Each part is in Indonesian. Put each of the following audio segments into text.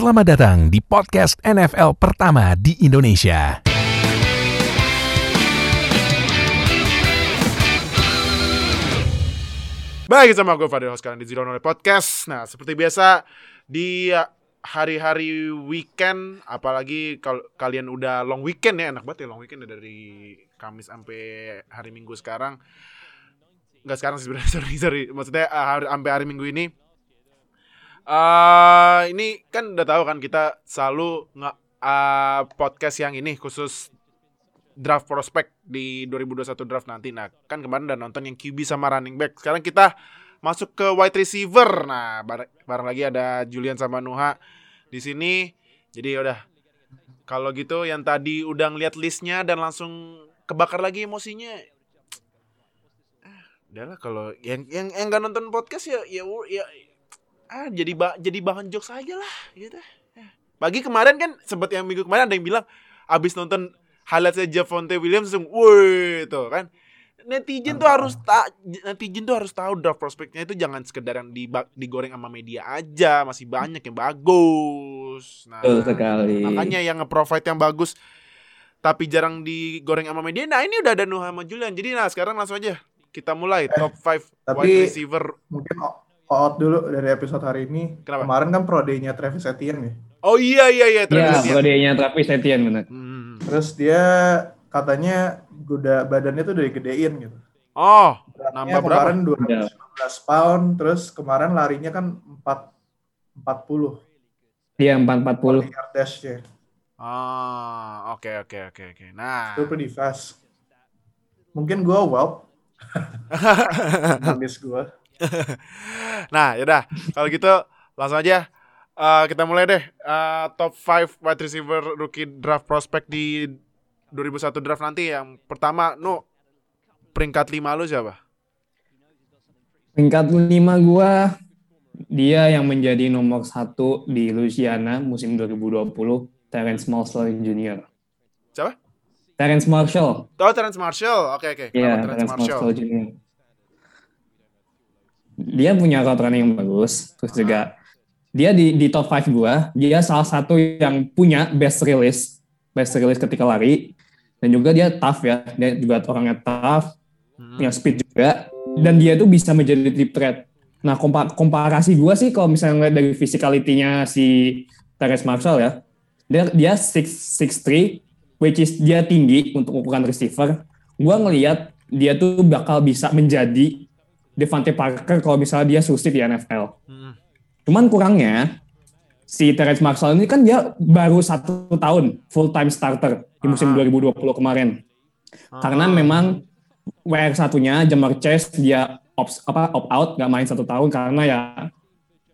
Selamat datang di podcast NFL pertama di Indonesia. Baik, sama gue Fadil Host kalian di Zero Knowledge Podcast. Nah, seperti biasa di hari-hari weekend, apalagi kalau kalian udah long weekend ya, enak banget ya long weekend ya dari Kamis sampai hari Minggu sekarang. Enggak sekarang sih sebenarnya, sorry, sorry. Maksudnya hari, sampai hari Minggu ini. Uh, ini kan udah tahu kan kita selalu nggak uh, podcast yang ini khusus draft prospect di 2021 draft nanti. Nah, kan kemarin udah nonton yang QB sama running back. Sekarang kita masuk ke wide receiver. Nah, bareng, bareng lagi ada Julian sama Nuha di sini. Jadi udah kalau gitu yang tadi udah ngeliat listnya dan langsung kebakar lagi emosinya. Ah, udahlah kalau yang yang yang nonton podcast ya ya ya ah jadi ba, jadi bahan jokes aja lah gitu. Pagi kemarin kan sempat yang minggu kemarin ada yang bilang abis nonton highlightnya Javonte Williams langsung woi itu kan. Netizen tuh harus tak netizen tuh harus tahu draft prospeknya itu jangan sekedar yang di, digoreng sama media aja masih banyak yang bagus. Nah Betul sekali. makanya yang nge-provide yang bagus tapi jarang digoreng sama media. Nah ini udah ada Nuh sama Julian. Jadi nah sekarang langsung aja kita mulai. Eh, top 5 tapi wide receiver. mungkin out dulu dari episode hari ini. Kenapa? Kemarin kan pro day-nya Travis Etienne ya. oh iya iya iya ya Travis Etienne. prodenya Travis Etienne benar Hmm. Terus dia katanya udah badannya tuh udah digedein gitu. oh Beratnya nambah berapa kemarin 215 pound, terus kemarin larinya kan 4 40 dia 440 yard dash ya. ah oke oke oke oke nah Itu pretty fast. Mungkin gua wow. Nulis gua. nah, yaudah. Kalau gitu langsung aja eh, kita mulai deh Eh, top 5 wide receiver rookie draft prospect di 2001 draft nanti yang pertama no peringkat 5 lu siapa? Peringkat 5 gua dia yang menjadi nomor satu di Louisiana musim 2020 Terrence Marshall Jr. Siapa? Terrence Marshall. Oh, Terrence Marshall. Oke, oke. Iya, Kenapa Terrence Marshall Jr. Dia punya running yang bagus, terus juga dia di di top 5 gua, dia salah satu yang punya best release, best release ketika lari dan juga dia tough ya, dia juga orangnya tough, Hmm. punya speed juga dan dia tuh bisa menjadi deep threat. Nah, kompa- komparasi gua sih kalau misalnya ngeliat dari physicality-nya si Terrence Marshall ya, dia dia 6'3 which is dia tinggi untuk ukuran receiver. Gua ngelihat dia tuh bakal bisa menjadi Devante Parker kalau misalnya dia susit di NFL. Hmm. Cuman kurangnya si Terrence Marshall ini kan dia baru satu tahun full time starter di musim Aha. 2020 kemarin. Karena Ah. memang WR satunya Jamar Chase dia opt apa opt out nggak main satu tahun karena ya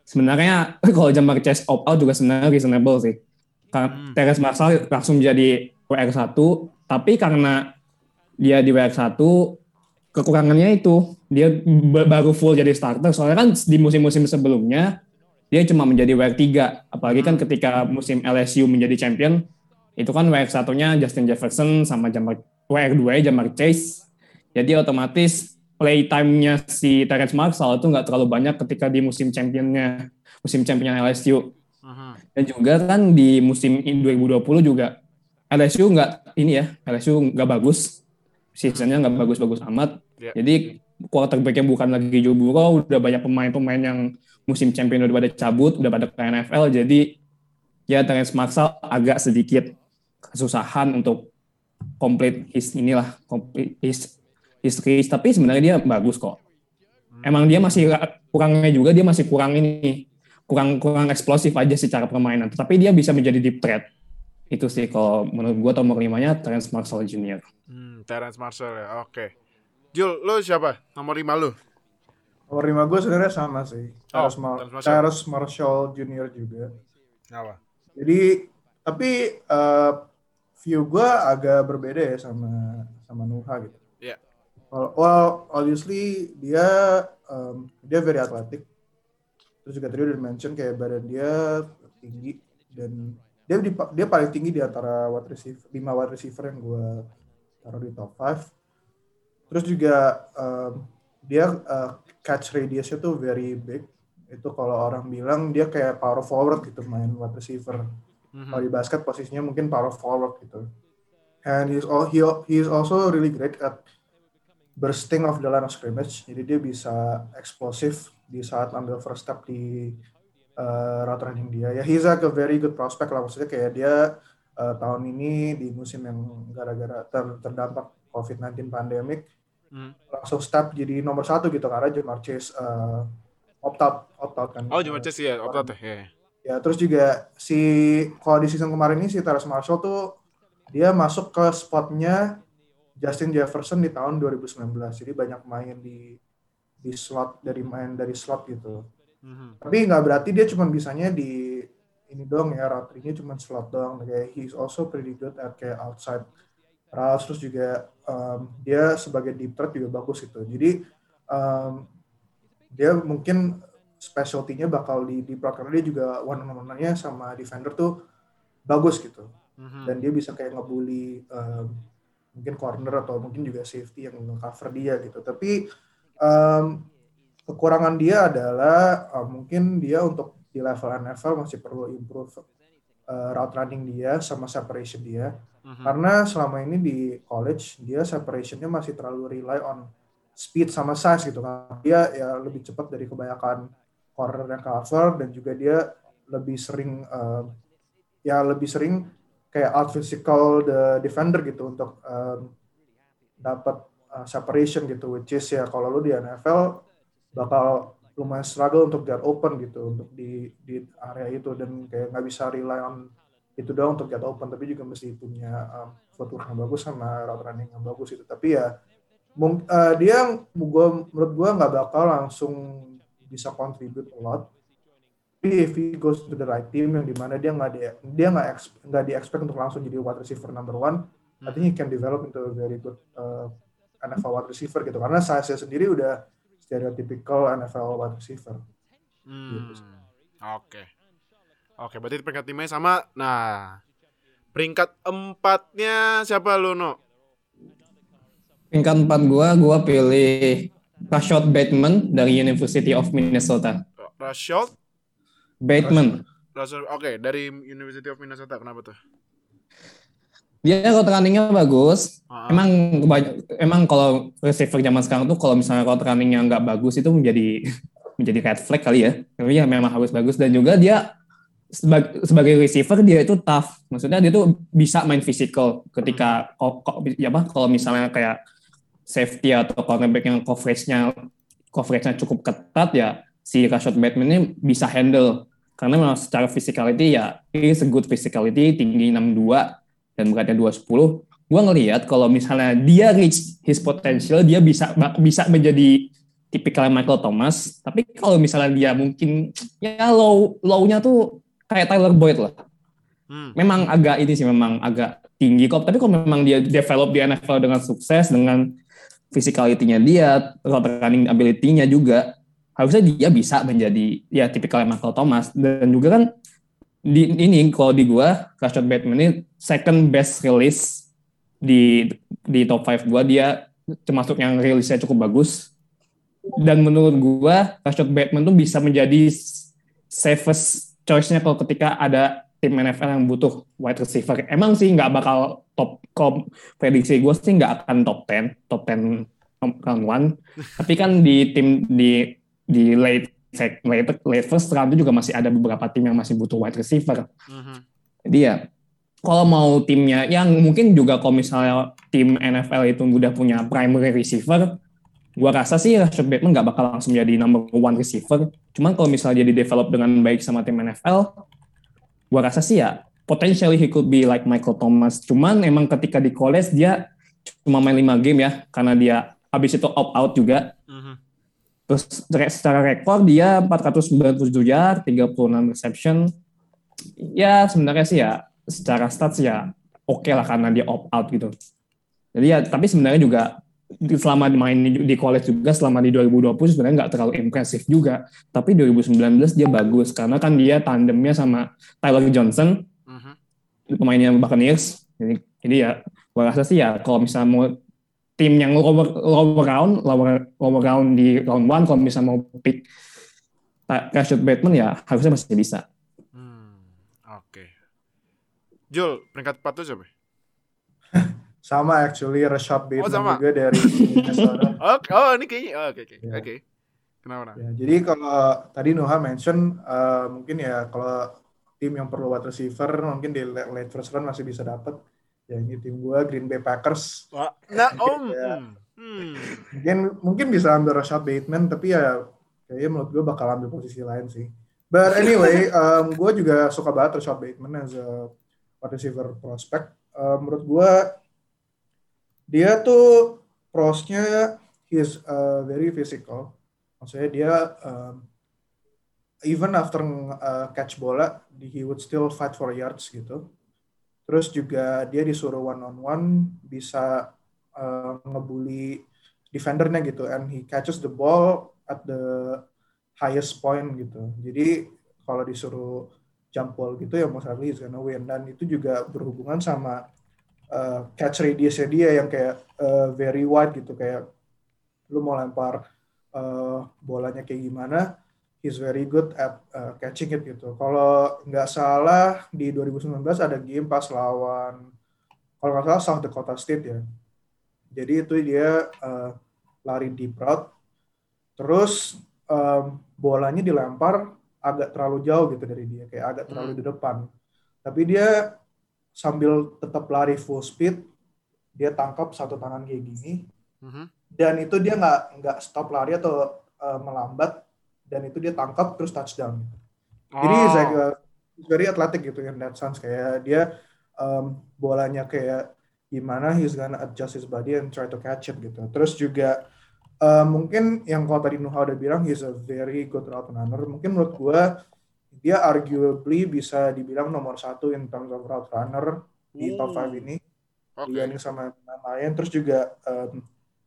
sebenarnya kalau Jamar Chase opt out juga sebenarnya reasonable sih. Karena Hmm. Terrence Marshall langsung jadi WR satu tapi karena dia di WR satu kekurangannya itu dia baru full jadi starter. Soalnya kan di musim-musim sebelumnya dia cuma menjadi WR 3 apalagi kan ketika musim LSU menjadi champion itu kan WR satunya Justin Jefferson sama Jamar WR 2 Jamar Chase. Jadi otomatis playtime-nya si Terrence Marshall itu nggak terlalu banyak ketika di musim championnya musim champion LSU Mhm. dan juga kan di musim in- 2020 juga LSU nggak ini ya LSU nggak bagus seasonnya nggak bagus-bagus amat. Ya. jadi quarterbacknya bukan lagi Joe Burrow udah banyak pemain-pemain yang musim champion udah pada cabut udah pada ke NFL jadi ya Terrence Marshall agak sedikit kesusahan untuk complete his inilah complete his his race tapi sebenarnya dia bagus kok. Emang dia masih kurangnya juga dia masih kurang ini kurang kurang eksplosif aja secara permainan. Tapi dia bisa menjadi deep threat. Itu sih kalau menurut gua nomor limanya Terrence Marshall Jr. Hmm, Terrence Marshall ya. Oke. Jul, lu siapa? Nomor 5 lu? Nomor 5 gue sebenarnya sama sih. Oh, Mar- Terrence Marshall. Terrence Marshall Jr. juga. Apa? Jadi tapi eh, view gue agak berbeda ya sama sama Nuha gitu. Iya. Well, well, obviously dia um, dia very athletic. Terus juga tadi udah mention kayak badan dia tinggi dan dia di, dia paling tinggi di antara wide receiver, lima wide receiver yang gue taruh di top 5. Terus juga um, dia uh, catch radiusnya tuh very big itu kalau orang bilang dia kayak power forward gitu main wide receiver. Mhm. Kalau di basket posisinya mungkin power forward gitu. And he's all he he's also really great at bursting off the line of scrimmage. Jadi dia bisa eksplosif di saat ambil first step di uh, route running dia. Ya he's like a very good prospect lah maksudnya kayak dia uh, tahun ini di musim yang gara-gara ter- terdampak COVID-19 pandemic Hmm. langsung step jadi nomor satu gitu karena Jamar Chase uh, opt out opt out kan. Oh, cuma Chase ya, opt out ya. Iya. Ya, terus juga si kalau di season kemarin ini si Terrence Marshall tuh dia masuk ke spotnya Justin Jefferson di tahun 2019. Jadi banyak main di di slot dari main dari slot gitu. Mhm. Tapi nggak berarti dia cuma bisanya di ini doang ya route nya cuma slot doang. Kayak he's also pretty good at kayak outside routes terus juga um, dia sebagai deep threat juga bagus gitu. Jadi um, dia mungkin specialty-nya bakal di di karena dia juga one on one-nya sama defender tuh bagus gitu. Mhm. Dan dia bisa kayak ngebully um, mungkin corner atau mungkin juga safety yang cover dia gitu. Tapi um, kekurangan dia adalah uh, mungkin dia untuk di level NFL masih perlu improve uh, route running dia sama separation dia. Mhm. Karena selama ini di college dia separationnya masih terlalu rely on speed sama size gitu kan. Dia ya lebih cepat dari kebanyakan corner yang cover dan juga dia lebih sering um, ya lebih sering kayak out physical the defender gitu untuk um, dapat uh, separation gitu which is ya kalau lu di NFL bakal lumayan struggle untuk get open gitu untuk di di area itu dan kayak nggak bisa rely on itu doang untuk get open tapi juga mesti punya um, footwork yang bagus sama route running yang bagus itu tapi ya mung- uh, dia gua menurut gua nggak bakal langsung bisa contribute a lot. Tapi if he goes to the right team yang di mana dia nggak di, dia nggak nggak di expect untuk langsung jadi wide receiver number one I think he can develop into a very good uh, NFL wide receiver gitu. Karena saya sendiri udah stereotypical NFL wide receiver Hmm. Oke. Oke, berarti peringkat timnya sama. Nah, peringkat empatnya siapa lu, No? Peringkat empat gua, gua pilih Rashad Bateman dari University of Minnesota. Rashad? Bateman. Rashad, oke, dari University of Minnesota. Kenapa tuh? Dia route running-nya bagus. Ah, Emang emang kalau receiver zaman sekarang tuh kalau misalnya route running-nya nggak bagus itu menjadi menjadi red flag kali ya. Tapi ya memang harus bagus dan juga dia sebagai, sebagai receiver dia itu tough. Maksudnya dia tuh bisa main physical ketika ko- ko- ya apa kalau misalnya kayak safety atau cornerback yang coverage-nya coverage-nya cukup ketat ya si Rashad Bateman ini bisa handle karena memang secara physicality ya is a good physicality tinggi 62 dan beratnya 210 gue ngelihat kalau misalnya dia reach his potential dia bisa bisa menjadi tipikal Michael Thomas. Tapi kalau misalnya dia mungkin ya low low-nya tuh kayak Tyler Boyd lah. Hmm. memang agak ini sih memang agak tinggi kok. Tapi kalau memang dia develop di NFL dengan sukses dengan physicality-nya dia route running ability-nya juga harusnya dia bisa menjadi ya tipikal Michael Thomas. Dan juga kan di ini kalau di gua Rashad Bateman ini second best release di di top 5 gua dia termasuk yang rilisnya cukup bagus dan menurut gua Rashad Bateman tuh bisa menjadi safest choice-nya kalau ketika ada tim NFL yang butuh wide receiver. Emang sih nggak bakal top, kom, prediksi gue sih nggak akan top 10, top 10 round one. Tapi kan di tim di di late late, late first round itu juga masih ada beberapa tim yang masih butuh wide receiver. Mhm. Jadi ya kalau mau timnya yang mungkin juga kalau misalnya tim NFL itu udah punya primary receiver, gua rasa sih Rashad Bateman nggak bakal langsung jadi number one receiver. Cuman kalau misalnya dia di develop dengan baik sama tim NFL, gua rasa sih ya potentially he could be like Michael Thomas. Cuman emang ketika di college dia cuma main 5 game ya karena dia habis itu opt out juga. Terus secara rekor dia 497 yard, 36 reception. Ya sebenarnya sih ya secara stats ya oke lah karena dia opt out gitu. Jadi ya tapi sebenarnya juga selama main di, college juga selama di 2020 sebenarnya nggak terlalu impresif juga. Tapi 2019 dia bagus karena kan dia tandemnya sama Tyler Johnson Mhm. pemainnya Buccaneers. Jadi, jadi ya gua rasa sih ya kalau misalnya mau tim yang lower, lower round, lower, lower round di round one, kalau misalnya mau pick Rashad Bateman ya harusnya masih bisa. Hmm, oke. Jul, peringkat 4 tuh siapa? Sama actually Rashad Bateman sama. juga dari Minnesota. Oke, oh ini kayaknya oh, oke oke oke. Kenapa? kenapa? Ya, jadi kalau tadi Noah mention eh, mungkin ya kalau tim yang perlu wide receiver mungkin di late late first round masih bisa dapat. Ya ini tim gua Green Bay Packers. Nah, om. Ya. hmm. Mungkin mungkin bisa ambil Rashad Bateman tapi ya kayaknya menurut gua bakal ambil posisi lain sih. But anyway, um, gue juga suka banget Rashad Bateman as a wide receiver prospect. Um, menurut gua dia tuh prosnya he's uh, very physical. Maksudnya dia um, even after uh, catch bola, he would still fight for yards gitu. Terus juga dia disuruh one on one bisa uh, ngebully defendernya gitu, and he catches the ball at the highest point gitu. Jadi kalau disuruh jump ball gitu ya most likely he's gonna win. Dan itu juga berhubungan sama uh, catch radiusnya dia yang kayak uh, very wide gitu kayak lu mau lempar uh, bolanya kayak gimana he's very good at uh, catching it gitu. Kalau nggak salah di 2019 ada game pas lawan kalau nggak salah South Dakota State ya. Jadi itu dia uh, lari deep route, terus um, bolanya dilempar agak terlalu jauh gitu dari dia, kayak agak terlalu di depan. Tapi dia sambil tetap lari full speed, dia tangkap satu tangan kayak gini, Mhm. dan itu dia nggak nggak stop lari atau uh, melambat dan itu dia tangkap terus touchdown. Jadi Oh. like a- he's very athletic gitu in that sense kayak dia um, bolanya kayak gimana he's gonna adjust his body and try to catch it gitu. Terus juga uh, mungkin yang kalau tadi Nuha udah bilang he's a very good route runner. Mungkin menurut gua dia arguably bisa dibilang nomor satu in terms of route runner di top Hmm. 5 ini Oke. dibanding sama yang lain terus juga um,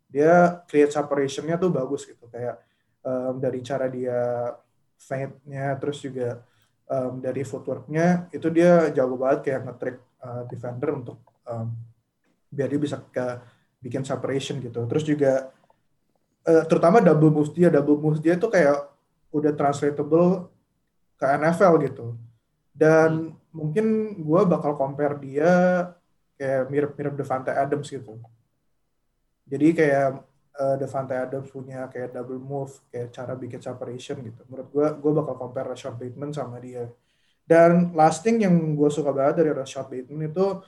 dia create separation-nya tuh bagus gitu kayak um, dari cara dia feint-nya terus juga um, dari footwork-nya itu dia jago banget kayak nge-trick uh, defender untuk um, biar dia bisa ke bikin separation gitu. Terus juga uh, terutama double moves dia double moves dia tuh kayak udah translatable ke NFL gitu. Dan mungkin gue bakal compare dia kayak mirip-mirip Devante Adams gitu. Jadi kayak uh, Devante Adams punya kayak double move, kayak cara bikin separation gitu. Menurut gue, gue bakal compare Rashad Bateman sama dia. Dan last thing yang gue suka banget dari Rashad Bateman itu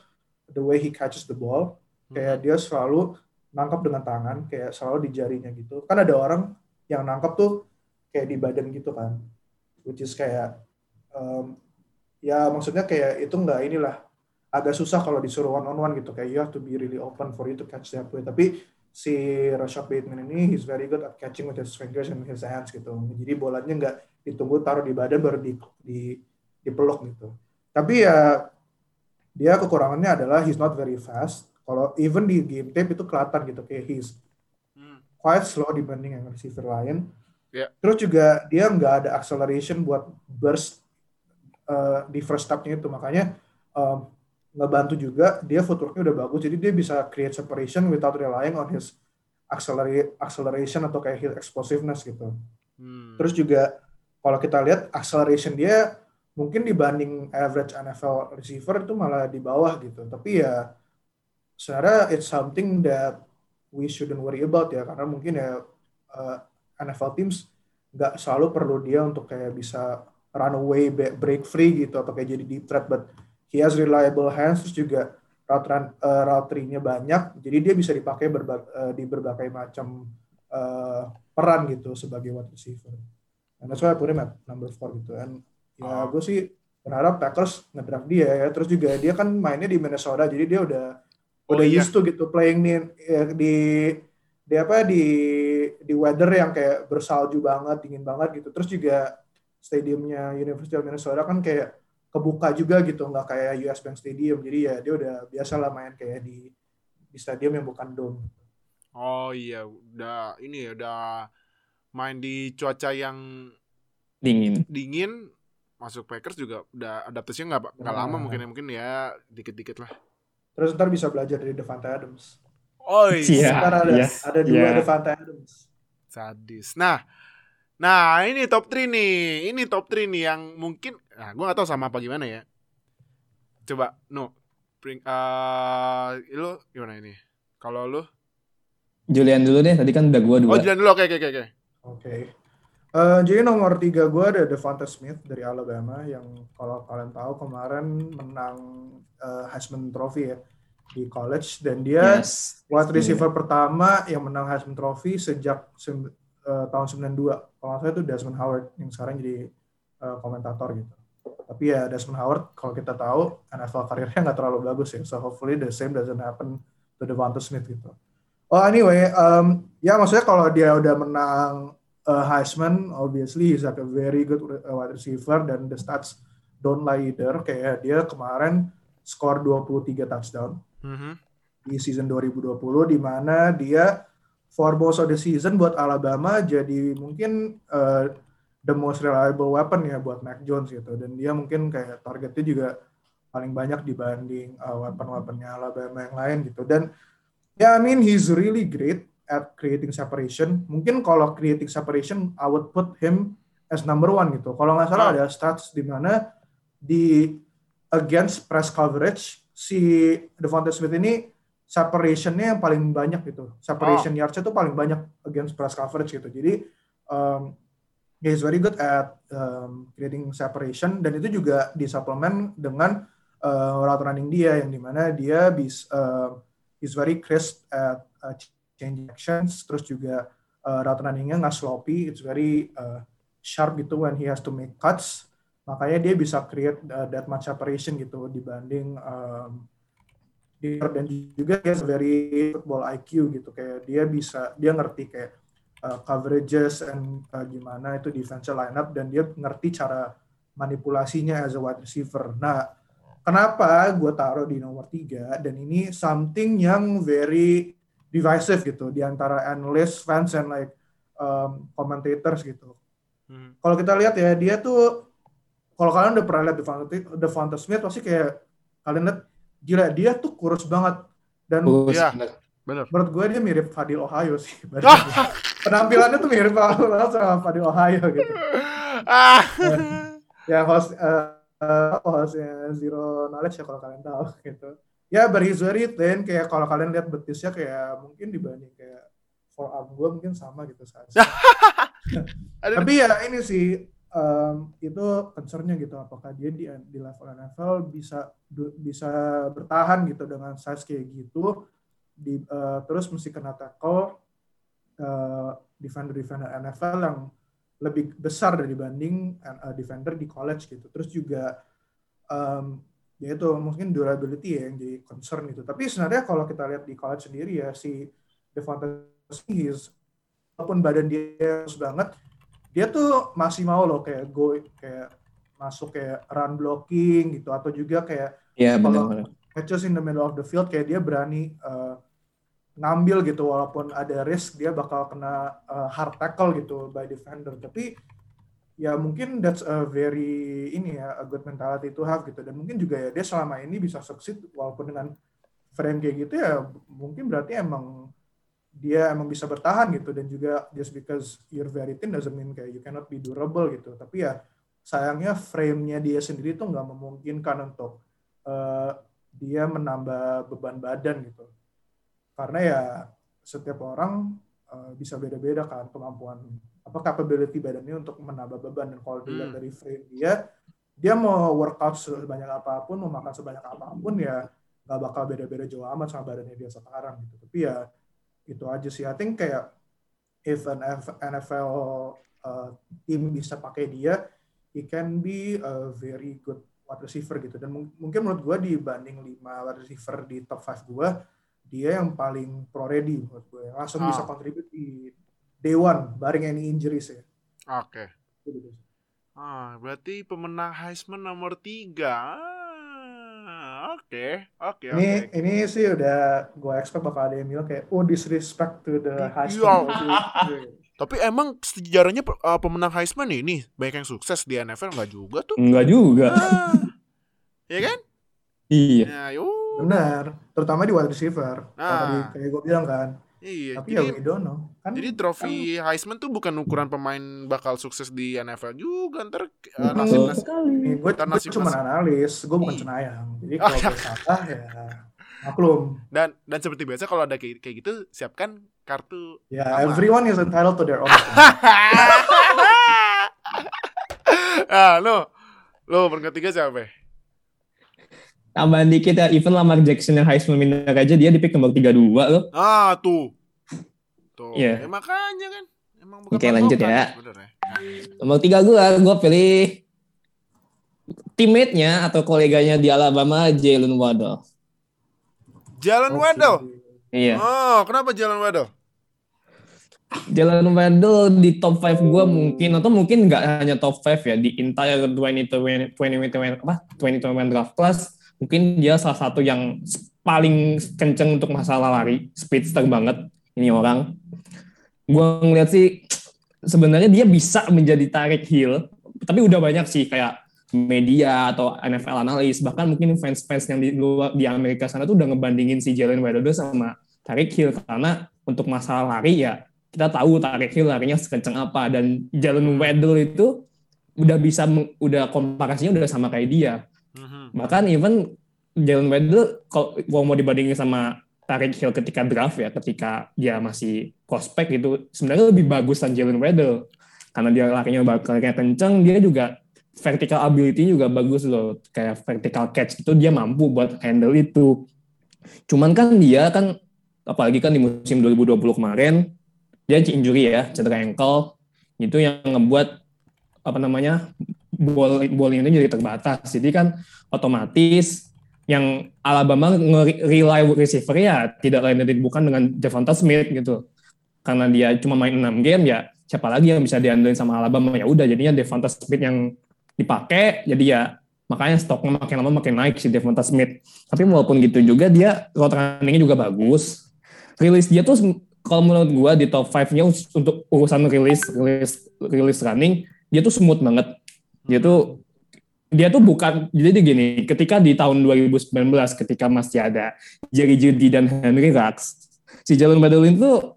the way he catches the ball. Kayak dia selalu nangkap dengan tangan, kayak selalu di jarinya gitu. Kan ada orang yang nangkap tuh kayak di badan gitu kan. Which is kayak, um, ya maksudnya kayak itu nggak inilah agak susah kalau disuruh one on one gitu kayak you have to be really open for you to catch that way tapi si Rashad Bateman ini he's very good at catching with his fingers and his hands gitu. Jadi bolanya nggak ditunggu taruh di badan baru di, di dipeluk gitu. Tapi ya dia kekurangannya adalah he's not very fast. Kalau even di game tape itu kelihatan gitu kayak he's Hmm. quite slow dibanding yang receiver lain. Ya. terus juga dia nggak ada acceleration buat burst uh, di first step-nya itu. Makanya um, ngebantu juga dia footworknya udah bagus. Jadi dia bisa create separation without relying on his acceleration atau kayak his explosiveness gitu. Hmm. terus juga kalau kita lihat acceleration dia mungkin dibanding average NFL receiver itu malah di bawah gitu. Tapi ya sebenarnya it's something that we shouldn't worry about ya. Karena mungkin ya uh, NFL teams nggak selalu perlu dia untuk kayak bisa run away break free gitu atau kayak jadi deep threat. But he has reliable hands terus juga route run uh, route tree-nya banyak. Jadi dia bisa dipakai berba- uh, di berbagai macam uh, peran gitu sebagai wide receiver. And that's why I put him at number 4 gitu. And ya Oh. gue sih berharap Packers ngedraft dia ya. Terus juga dia kan mainnya di Minnesota jadi dia udah Oh, udah iya. used to gitu playing di ya, di di apa di di weather yang kayak bersalju banget dingin banget gitu. Terus juga stadiumnya University of Minnesota kan kayak kebuka juga gitu nggak kayak US Bank Stadium jadi ya dia udah biasa lah main kayak di di stadium yang bukan dome Oh iya, udah ini ya udah main di cuaca yang Dingin. dingin masuk Packers juga udah adaptasinya nggak nggak lama Nah. mungkin ya mungkin ya dikit-dikit lah. terus ntar bisa belajar dari Devante Adams Oh Iya. ntar ada iya, ada dua iya. Devante Adams sadis. Nah, Nah, ini top 3 nih. Ini top 3 nih yang mungkin nah gua gak tahu sama apa gimana ya. Coba no. Bring eh lu gimana ini? Kalau lu? Julian dulu deh, tadi kan udah gua dua. Oh, jalan dulu. Oke, oke, oke, oke. Oke. Eh, jadi nomor tiga gue ada Devonta Smith dari Alabama yang kalau kalian tahu kemarin menang eh, Heisman Trophy ya di college dan dia Yes. wide receiver pertama yang menang Heisman Trophy sejak eh, tahun 92. Kalau salah itu Desmond Howard yang sekarang jadi eh, komentator gitu. Tapi ya Desmond Howard kalau kita tahu NFL karirnya nggak terlalu bagus ya. So hopefully the same doesn't happen to Devonta Smith gitu. Oh anyway, um, ya maksudnya kalau dia udah menang uh, Heisman, obviously he's like a very good uh, wide receiver dan the stats don't lie either. Kayak dia kemarin skor 23 touchdown Mhm. di season 2020 di mana dia for most of the season buat Alabama jadi mungkin uh, the most reliable weapon ya buat Mac Jones gitu. Dan dia mungkin kayak targetnya juga paling banyak dibanding uh, weapon-weaponnya Alabama yang lain gitu. Dan ya I mean he's really great at creating separation. Mungkin kalau creating separation I would put him as number one gitu. Kalau nggak salah Hmm. ada stats di mana di against press coverage si Devonta Smith ini separationnya yang paling banyak gitu. Separation yards-nya tuh paling banyak against press coverage gitu. Jadi um, he's very good at um, creating separation. Dan itu juga disuplemen dengan uh, route running dia yang di mana dia bisa uh, he's very crisp at uh, change actions. Terus juga uh, route runningnya nggak sloppy. It's very uh, sharp gitu when he has to make cuts. Makanya dia bisa create uh, that much separation gitu dibanding um, dan juga dia very football IQ gitu kayak dia bisa dia ngerti kayak uh, coverages and uh, gimana itu defensive lineup dan dia ngerti cara manipulasinya as a wide receiver. Nah, kenapa gue taruh di nomor tiga dan ini something yang very divisive gitu di antara analyst, fans, and like um, commentators gitu. Mhm. Kalau kita lihat ya dia tuh kalau kalian udah pernah lihat Devonta, Devonta Smith pasti kayak kalian lihat gila dia tuh kurus banget dan Bagus, Iya. bener. Menurut gue dia mirip Fadil Ohio sih. Penampilannya tuh mirip banget sama Fadil Ohio gitu. Ah. Ya host eh, eh, hostnya Zero Knowledge ya kalau kalian tahu gitu. Ya but he's very thin kayak kalau kalian lihat betisnya kayak mungkin dibanding kayak forearm gue mungkin sama gitu saat. Tapi ya ini sih em, itu concernnya gitu apakah dia di di level NFL bisa du- bisa bertahan gitu dengan size kayak gitu di eh, terus mesti kena tackle eh, defender defender NFL yang lebih besar dibanding eh, defender di college gitu. Terus juga em, ya itu mungkin durability ya yang jadi concern gitu. Tapi sebenarnya kalau kita lihat di college sendiri ya si Devonta Smith walaupun badan dia bagus banget dia tuh masih mau loh kayak go kayak masuk kayak run blocking gitu atau juga kayak Iya Kalau- catches in the middle of the field kayak dia berani uh, ngambil gitu walaupun ada risk dia bakal kena uh, hard tackle gitu by defender. Tapi ya mungkin that's a very ini ya a good mentality to have gitu. Dan mungkin juga ya dia selama ini bisa succeed walaupun dengan frame kayak gitu ya mungkin berarti emang dia emang bisa bertahan gitu. Dan juga just because you're very thin doesn't mean kayak you cannot be durable gitu. Tapi ya sayangnya frame-nya dia sendiri tuh nggak memungkinkan untuk eh, dia menambah beban badan gitu. Karena ya setiap orang eh, bisa beda-beda kan kemampuan apa capability badannya untuk menambah beban. Dan kalau dilihat Hmm. dari frame dia dia mau workout sebanyak apa pun mau makan sebanyak apa pun ya nggak bakal beda-beda jauh amat sama badannya dia sekarang gitu. Tapi ya itu aja sih I think kayak if an NFL uh, team bisa pakai dia he can be a very good wide receiver gitu dan mung- mungkin menurut gue dibanding lima wide receiver di top 5 gue dia yang paling pro ready menurut gue langsung Ah. bisa contribute di day one barring any injuries ya Oke. Gitu. Ah, berarti pemenang Heisman nomor tiga. Oke, oke, ini oke. ini sih udah gue expect bakal ada yang bilang kayak oh disrespect to the Iya. Heisman Tapi emang sejarahnya uh, pemenang Heisman ini banyak yang sukses di NFL nggak juga tuh? Enggak juga. Ah, ya kan? Iya. Ya, yuk. Benar, terutama di wide receiver. Ah. tadi kayak gue bilang kan, Iya, Tapi ya jadi we don't know. Kan Jadi trofi Heisman tuh bukan ukuran pemain bakal sukses di NFL juga ntar uh, Betul. nasib nasib gue, gue Ntar nasib- cuma nasib. analis, gue bukan Iya. cenayang. Jadi Oh, kalau iya. gue salah ya maklum. dan dan seperti biasa kalau ada kayak, kayak gitu siapkan kartu Ya, Sama. everyone is entitled to their own. ah no lo peringkat tiga siapa Tambahan dikit ya, even Lamar Jackson yang Heisman winner aja dia di pick nomor 32 loh. ah tuh tuh Iya. ya, makanya kan emang bukan Oke, lanjut patokan ya. sebenarnya. Nomor 3 gua, gua pilih teammate-nya atau koleganya di Alabama, Jalen Waddle. Jalan Oke. Waddle Iya. oh kenapa Jalan Waddle Jalen Waddle di top 5 gua mungkin atau mungkin nggak hanya top 5 ya di entire 2020 2021 apa 2021 draft class mungkin dia salah satu yang paling kenceng untuk masalah lari. Speedster banget ini orang. Gua ngeliat sih sebenarnya dia bisa menjadi tarik heel tapi udah banyak sih kayak media atau NFL analis. Bahkan mungkin fans-fans yang di luar di Amerika sana tuh udah ngebandingin si Jalen Waddle sama Tarik Hill karena untuk masalah lari ya kita tahu Tarik Hill larinya sekencang apa. Dan Jalen Waddle itu udah bisa udah komparasinya udah sama kayak dia. Bahkan even Jalen Waddle kalau mau dibandingin sama Tarik Hill ketika draft ya ketika dia masih prospek itu sebenarnya lebih bagus dan Jalen Waddle. Karena dia larinya bakal kayak kenceng dia juga vertical ability juga bagus loh. Kayak vertical catch itu dia mampu buat handle itu. Cuman kan dia kan apalagi kan di musim 2020 kemarin dia injury ya cedera ankle. Itu yang ngebuat apa namanya ball bowling ini jadi terbatas. Jadi kan otomatis yang Alabama nge-rely receiver ya tidak lain dan bukan dengan Devonta Smith gitu. Karena dia cuma main 6 game ya siapa lagi yang bisa diandelin sama Alabama? Ya udah jadinya Devonta Smith yang dipakai jadi ya makanya stoknya makin lama makin naik si Devonta Smith. Tapi walaupun gitu juga dia route runningnya juga bagus. Rilis dia tuh kalau menurut gua di top 5-nya untuk urusan rilis rilis rilis running dia tuh smooth banget dia tuh dia tuh bukan jadi gini ketika di tahun 2019 ketika masih ada Jerry Judy dan Henry Rux si Jalen Waddle itu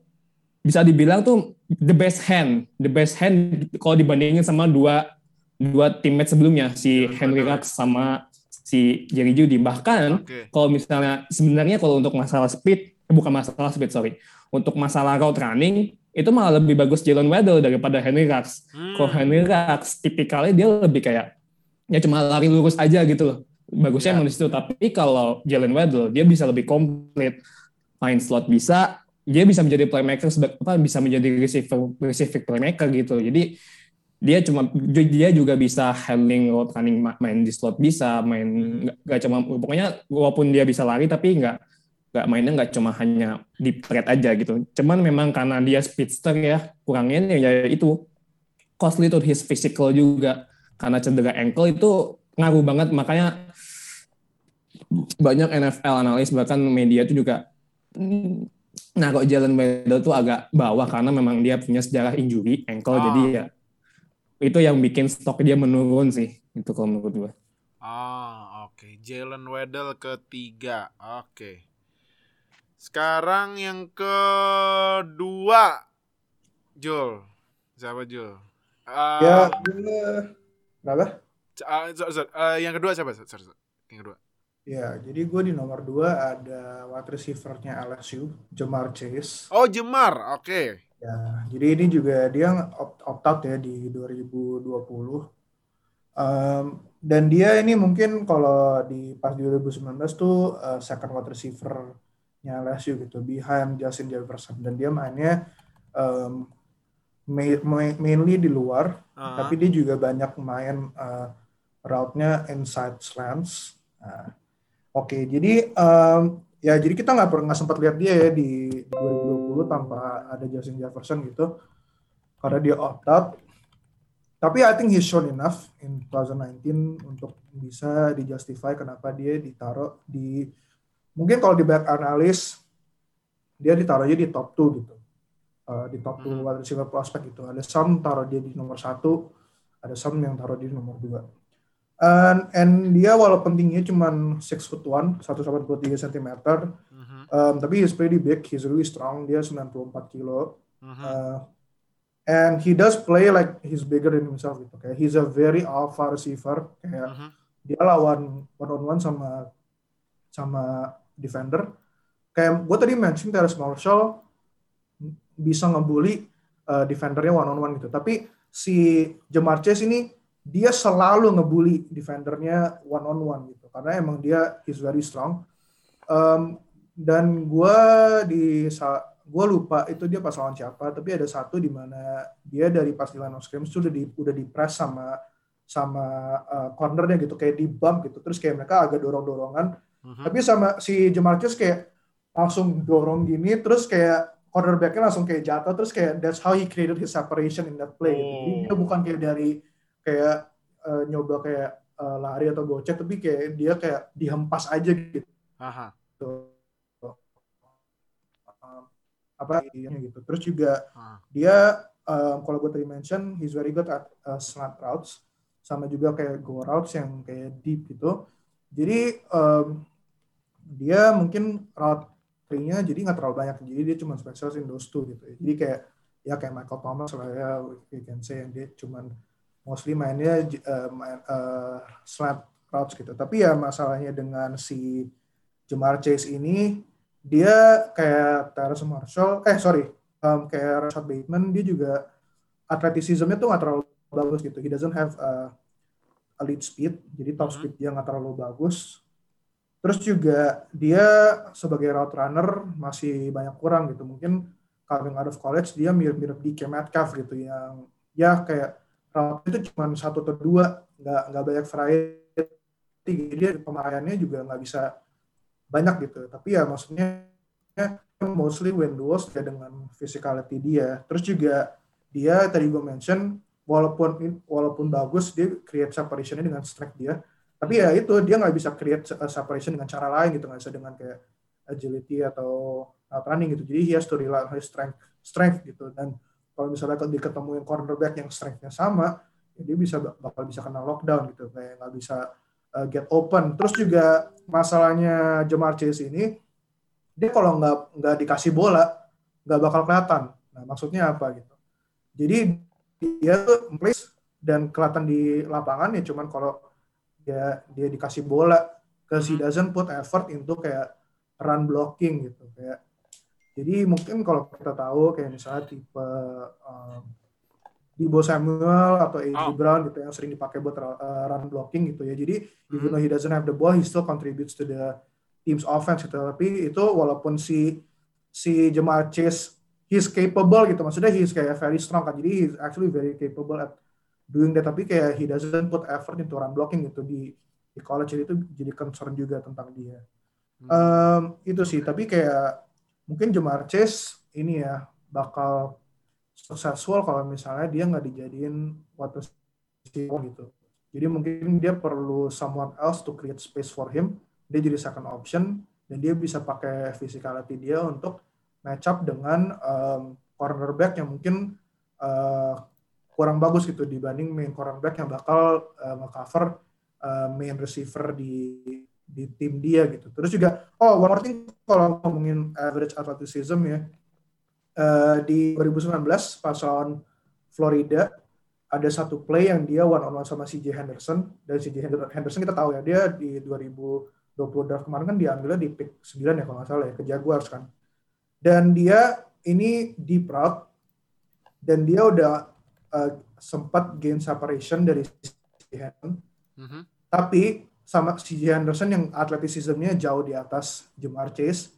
bisa dibilang tuh the best hand the best hand kalau dibandingin sama dua dua teammate sebelumnya si Jalen Henry. Rux sama si Jerry Judy bahkan oke kalau misalnya sebenarnya kalau untuk masalah speed eh, bukan masalah speed sorry untuk masalah route running itu malah lebih bagus Jalen Waddle daripada Henry Rux. Hmm. kalau Henry Rux tipikalnya dia lebih kayak ya cuma lari lurus aja gitu loh. Bagusnya Ya. emang di situ. Tapi kalau Jalen Waddle dia bisa lebih komplit. Main slot bisa dia bisa menjadi playmaker apa bisa menjadi receiver receiver playmaker gitu jadi dia cuma dia juga bisa handling route running ma- main di slot bisa main nggak cuma pokoknya walaupun dia bisa lari tapi nggak nggak mainnya nggak cuma hanya di thread aja gitu cuman memang karena dia speedster ya kurangnya ya itu costly to his physical juga karena cedera ankle itu ngaruh banget makanya banyak NFL analis bahkan media itu juga nah kok Jalen Waddle tuh agak bawah karena memang dia punya sejarah injury ankle Ah. jadi ya itu yang bikin stok dia menurun sih itu kalau menurut gua Ah, oke. Jalen Waddle ketiga. Oke. Sekarang yang kedua. Jul. Siapa Jul? Ah, ya, kenapa? c- ah, so- so- ah, yang kedua siapa? Sorry, sorry. Yang kedua. Ya, jadi gue di nomor 2 ada wide receiver-nya LSU, Jamar Chase. Oh, Jemar. Oke. Ya, jadi ini juga dia opt, opt out ya di 2020. Em, dan dia ini mungkin kalau di pas 2019 tuh eh, second wide receiver-nya LSU gitu, behind Justin Jefferson. Dan dia mainnya ma- mainly di luar, Ah, tapi dia juga banyak main eh, route-nya inside slants. Nah, Oke, jadi em, ya jadi kita nggak pernah sempat lihat dia ya di, di 2020 tanpa ada Justin Jefferson gitu, karena dia opt out. Tapi I think he's shown enough in 2019 untuk bisa dijustify kenapa dia ditaruh di mungkin kalau di back analyst dia ditaruhnya di top 2 gitu. Eh, di top 2 Mhm. wide receiver prospect gitu. Ada some taruh dia di nomor satu, ada some yang taruh di nomor 2. And, and dia walaupun tingginya cuma 6 foot 1, 183 cm, mhm. Um, tapi he's pretty big, he's really strong. Dia 94 kilo. Mhm. Uh, and he does play like he's bigger than himself gitu. Kayak he's a very alpha receiver. Kayak Mhm. dia lawan one on one sama sama defender. Kayak gue tadi mention Terrence Marshall bisa ngebully uh, defendernya one on one gitu. Tapi si Jamar Chase ini dia selalu ngebully defendernya one on one gitu. Karena emang dia is very strong. Um, dan gue di gue lupa itu dia pas lawan siapa tapi ada satu di mana dia dari pas di line of scrimmage tuh udah di udah di press sama sama uh, cornernya gitu kayak di bump gitu terus kayak mereka agak dorong dorongan Mhm. tapi sama si Jamarcus kayak langsung dorong gini terus kayak cornerbacknya langsung kayak jatuh terus kayak that's how he created his separation in that play gitu. jadi Oh. dia bukan kayak dari kayak uh, nyoba kayak uh, lari atau gocek tapi kayak dia kayak dihempas aja gitu Aha. Um, apa gitu terus juga Ah. dia um, kalau gue tadi mention he's very good at uh, slant routes sama juga kayak go routes yang kayak deep gitu jadi um, dia mungkin route nya jadi nggak terlalu banyak jadi dia cuma specialize in those two gitu. Jadi kayak ya kayak Michael Thomas lah ya we can say yang dia cuman mostly mainnya uh, main, uh, slant routes gitu. Tapi ya masalahnya dengan si Jamar Chase ini dia kayak Terrence Marshall eh sorry um, kayak Rashad Bateman dia juga athleticismnya tuh nggak terlalu bagus gitu. He doesn't have uh, elite speed jadi top Mhm. speed dia nggak terlalu bagus terus juga dia sebagai route runner masih banyak kurang gitu. Mungkin coming out of college dia mirip-mirip DK Metcalf gitu yang ya kayak route itu cuma satu atau dua nggak nggak banyak variety. Jadi dia pemakaiannya juga nggak bisa banyak gitu. Tapi ya maksudnya mostly win duels ya dengan physicality dia. Terus juga dia tadi gue mention walaupun walaupun bagus dia create separationnya dengan strength dia tapi ya itu dia nggak bisa create uh, separation dengan cara lain gitu nggak bisa dengan kayak agility atau route running gitu. Jadi he has to rely strength strength gitu. Dan kalau misalnya kalau diketemuin cornerback yang strengthnya sama ya dia bisa bakal bisa kena lockdown gitu. Kayak nggak bisa uh, get open. Terus juga masalahnya Jamar Chase ini dia kalau nggak nggak dikasih bola nggak bakal kelihatan. Nah maksudnya apa gitu? Jadi dia tuh place dan kelihatan di lapangan ya cuman kalau dia dia dikasih bola ke he doesn't put effort into kayak run blocking gitu kayak. Jadi mungkin kalau kita tahu kayak misalnya tipe um, Debo Samuel atau AJ Oh. Brown gitu yang sering dipakai buat uh, run blocking gitu ya. Jadi even Mhm. though he doesn't have the ball he still contributes to the team's offense gitu. Tapi itu walaupun si si Jamal Chase he's capable gitu. Maksudnya he's kayak very strong kan. Jadi he's actually very capable at doing that tapi kayak he doesn't put effort into run blocking gitu. Di di college jadi itu jadi concern juga tentang dia. Hmm. Em, itu sih tapi kayak mungkin Jamar Chase ini ya bakal successful kalau misalnya dia nggak dijadiin receiver gitu. Jadi mungkin dia perlu someone else to create space for him. Dia jadi second option dan dia bisa pakai physicality dia untuk match up dengan um, cornerback yang mungkin uh, kurang bagus gitu dibanding main cornerback yang bakal uh, nge-cover uh, main receiver di di tim dia gitu. Terus juga oh one more thing kalau ngomongin average athleticism ya. Uh, di 2019 pas lawan Florida ada satu play yang dia one on one sama CJ Henderson. Dan CJ Henderson kita tahu ya dia di 2020 draft kemarin kan diambilnya di pick 9 ya kalau nggak salah ya ke Jaguars kan. Dan dia ini deep route dan dia udah uh, sempat gain separation dari CJ Henderson Mhm. tapi sama CJ Henderson yang athleticismnya jauh di atas Jamar Chase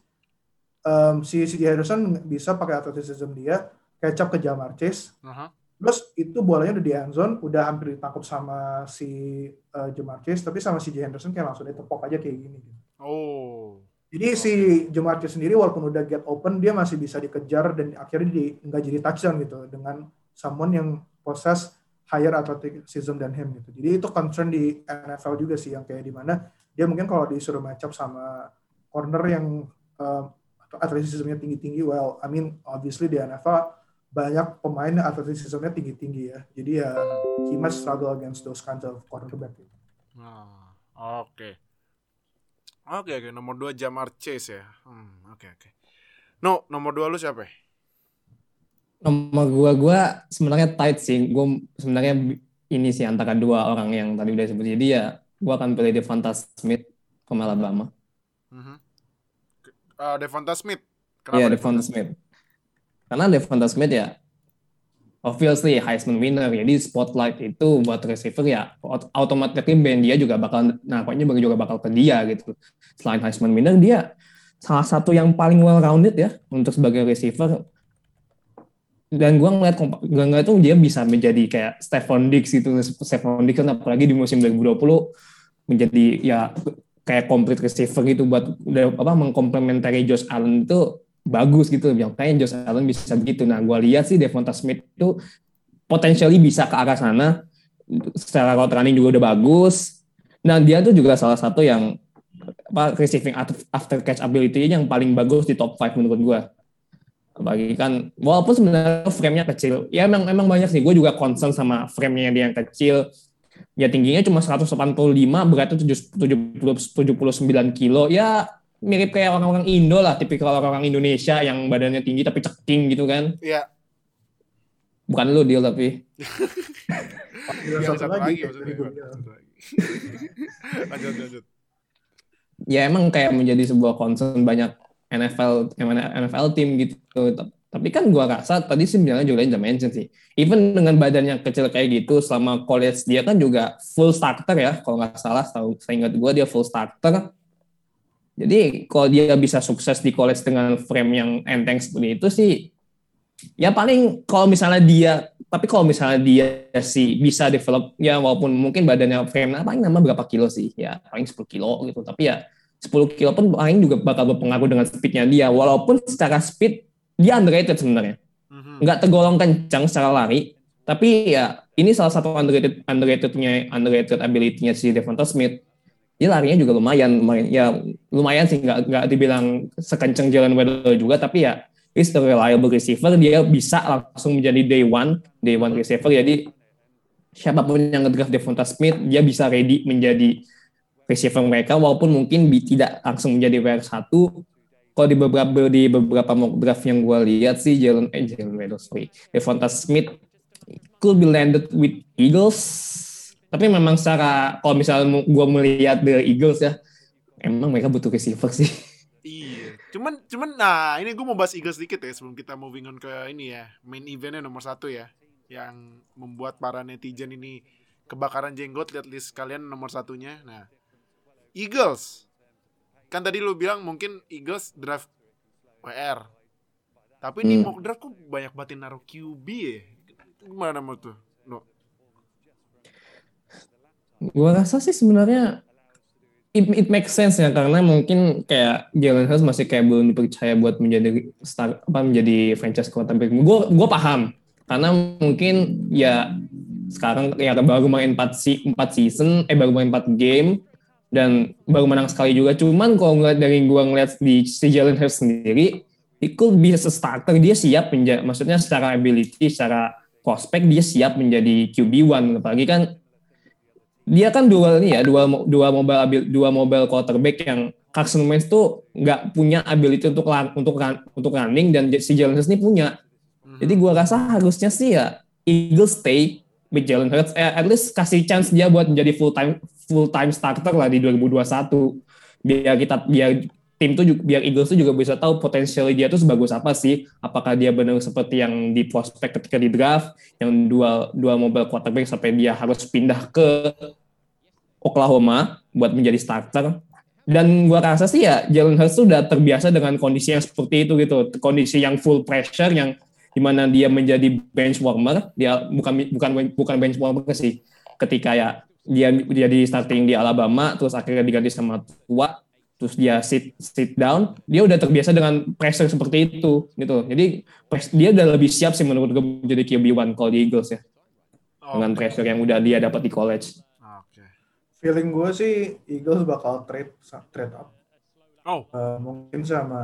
um, si CJ Henderson bisa pakai athleticism dia catch up ke Jamar Chase Aha. Terus itu bolanya udah di end zone, udah hampir ditangkap sama si uh, Jamar Chase, tapi sama si J. Henderson kayak langsung ditepok aja kayak gini. gitu. Oh. Jadi si Jamar Chase sendiri walaupun udah get open, dia masih bisa dikejar dan akhirnya di, nggak jadi touchdown gitu dengan someone yang possess higher athleticism than him gitu. Jadi itu concern di NFL juga sih yang kayak di mana dia mungkin kalau disuruh match up sama corner yang um, athleticismnya tinggi-tinggi, well, I mean obviously di NFL banyak pemain athleticismnya tinggi-tinggi ya. Jadi ya he must struggle against those kinds of cornerback. gitu. Nah, oke. Oke oke nomor 2 Jamar Chase ya. Hmm, oke oke. No, nomor 2 lu siapa? Nomor gua gua sebenarnya tight sih. Gua sebenarnya ini sih antara dua orang yang tadi udah sebut. Jadi ya gua akan pilih Devonta Smith from Alabama. Mhm. Uh, Devonta Smith. Iya, Devonta Smith. Karena Devonta Smith ya obviously Heisman winner. Jadi spotlight itu buat receiver ya ot- automatically band dia juga bakal nah pokoknya juga bakal ke dia gitu. Selain Heisman winner dia salah satu yang paling well rounded ya untuk sebagai receiver. Dan gua ngeliat gua ngeliat tuh dia bisa menjadi kayak Stephon Diggs gitu. Stephon Diggs kan apalagi di musim 2020 menjadi ya kayak complete receiver gitu buat apa mengkomplementari Josh Allen itu bagus gitu. Yang kayak Josh Allen bisa begitu. Nah gue lihat sih Devonta Smith itu potensially bisa ke arah sana. Secara route running juga udah bagus. Nah dia tuh juga salah satu yang apa receiving after catch ability yang paling bagus di top 5 menurut gue apalagi kan walaupun sebenarnya frame-nya kecil. Ya emang emang banyak sih. Gue juga concern sama frame-nya dia yang kecil. Ya tingginya cuma 185 beratnya 70 79 kilo. Ya mirip kayak orang-orang Indo lah. Tipikal orang-orang Indonesia yang badannya tinggi tapi ceking gitu kan. Iya. bukan lu deal tapi. Satu lagi, lagi. lanjut lanjut. ya emang kayak menjadi sebuah concern banyak NFL NFL tim gitu. Tapi kan gua rasa tadi sih bilangnya juga udah mention sih. Even dengan badannya kecil kayak gitu selama college dia kan juga full starter ya kalau nggak salah tahu saya ingat gua dia full starter. Jadi kalau dia bisa sukses di college dengan frame yang enteng seperti itu sih ya paling kalau misalnya dia tapi kalau misalnya dia sih bisa develop ya walaupun mungkin badannya frame paling nambah berapa kilo sih? Ya paling 10 kilo gitu. Tapi ya 10 kilo pun paling juga bakal berpengaruh dengan speednya dia. Walaupun secara speed dia underrated sebenarnya. Mhm. nggak tergolong kencang secara lari tapi ya ini salah satu underrated underratednya underrated ability-nya si Devonta Smith. Dia larinya juga lumayan, lumayan ya lumayan sih. Nggak nggak dibilang sekencang Jalen Waddle juga tapi ya is a reliable receiver. Dia bisa langsung menjadi day one day one receiver. Jadi siapa pun yang ngedraft Devonta Smith dia bisa ready menjadi receiver mereka walaupun mungkin tidak langsung menjadi WR satu kalau di beberapa di beberapa mock draft yang gue lihat sih Jalen eh Jalen Waddle sorry Devonta Smith could be landed with Eagles tapi memang secara kalau misalnya gue melihat the Eagles ya emang mereka butuh receiver sih Iya. Cuman cuman nah ini gue mau bahas Eagles sedikit ya sebelum kita moving on ke ini ya main eventnya nomor satu ya yang membuat para netizen ini kebakaran jenggot lihat list kalian nomor satunya. Nah Eagles kan tadi lu bilang mungkin Eagles draft WR tapi ini Hmm. mock draft kok banyak batin naruh QB ya gimana menurut tuh no gue rasa sih sebenarnya it, it makes sense ya karena mungkin kayak Jalen Hurts masih kayak belum dipercaya buat menjadi star apa menjadi franchise quarterback. Gue gue paham karena mungkin ya sekarang ya baru main 4 si, 4 season eh baru main 4 game dan baru menang sekali juga. Cuman kalau ngeliat dari gue ngeliat di si Jalen Hurts sendiri, itu bisa starter dia siap menjadi maksudnya secara ability, secara prospek dia siap menjadi QB1 apalagi kan dia kan dua ini ya dua dua mobile abil- dua mobile quarterback yang Carson Wentz tuh nggak punya ability untuk lan- untuk run- untuk running dan si Jalen Hurts ini punya. Mhm. Jadi gua rasa harusnya sih ya Eagles stay with Jalen Hurts eh, at least kasih chance dia buat menjadi full time full time starter lah di 2021. Biar kita biar tim tuh juga, biar Eagles tuh juga bisa tahu potensial dia tuh sebagus apa sih. Apakah dia benar seperti yang di prospek ketika di draft yang dua dua mobile quarterback sampai dia harus pindah ke Oklahoma buat menjadi starter. Dan gua rasa sih ya Jalen Hurts tuh udah terbiasa dengan kondisi yang seperti itu gitu, kondisi yang full pressure yang di mana dia menjadi bench warmer, dia bukan bukan bukan bench warmer sih, ketika ya dia jadi starting di Alabama, terus akhirnya diganti sama tua, terus dia sit sit down, dia udah terbiasa dengan pressure seperti itu gitu. Jadi pres- dia udah lebih siap sih menurut gue menjadi QB1 kalau di Eagles ya, dengan Oke. pressure yang udah dia dapat di college. Oke. Feeling gue sih Eagles bakal trade trade up. Oh, Eh, mungkin sama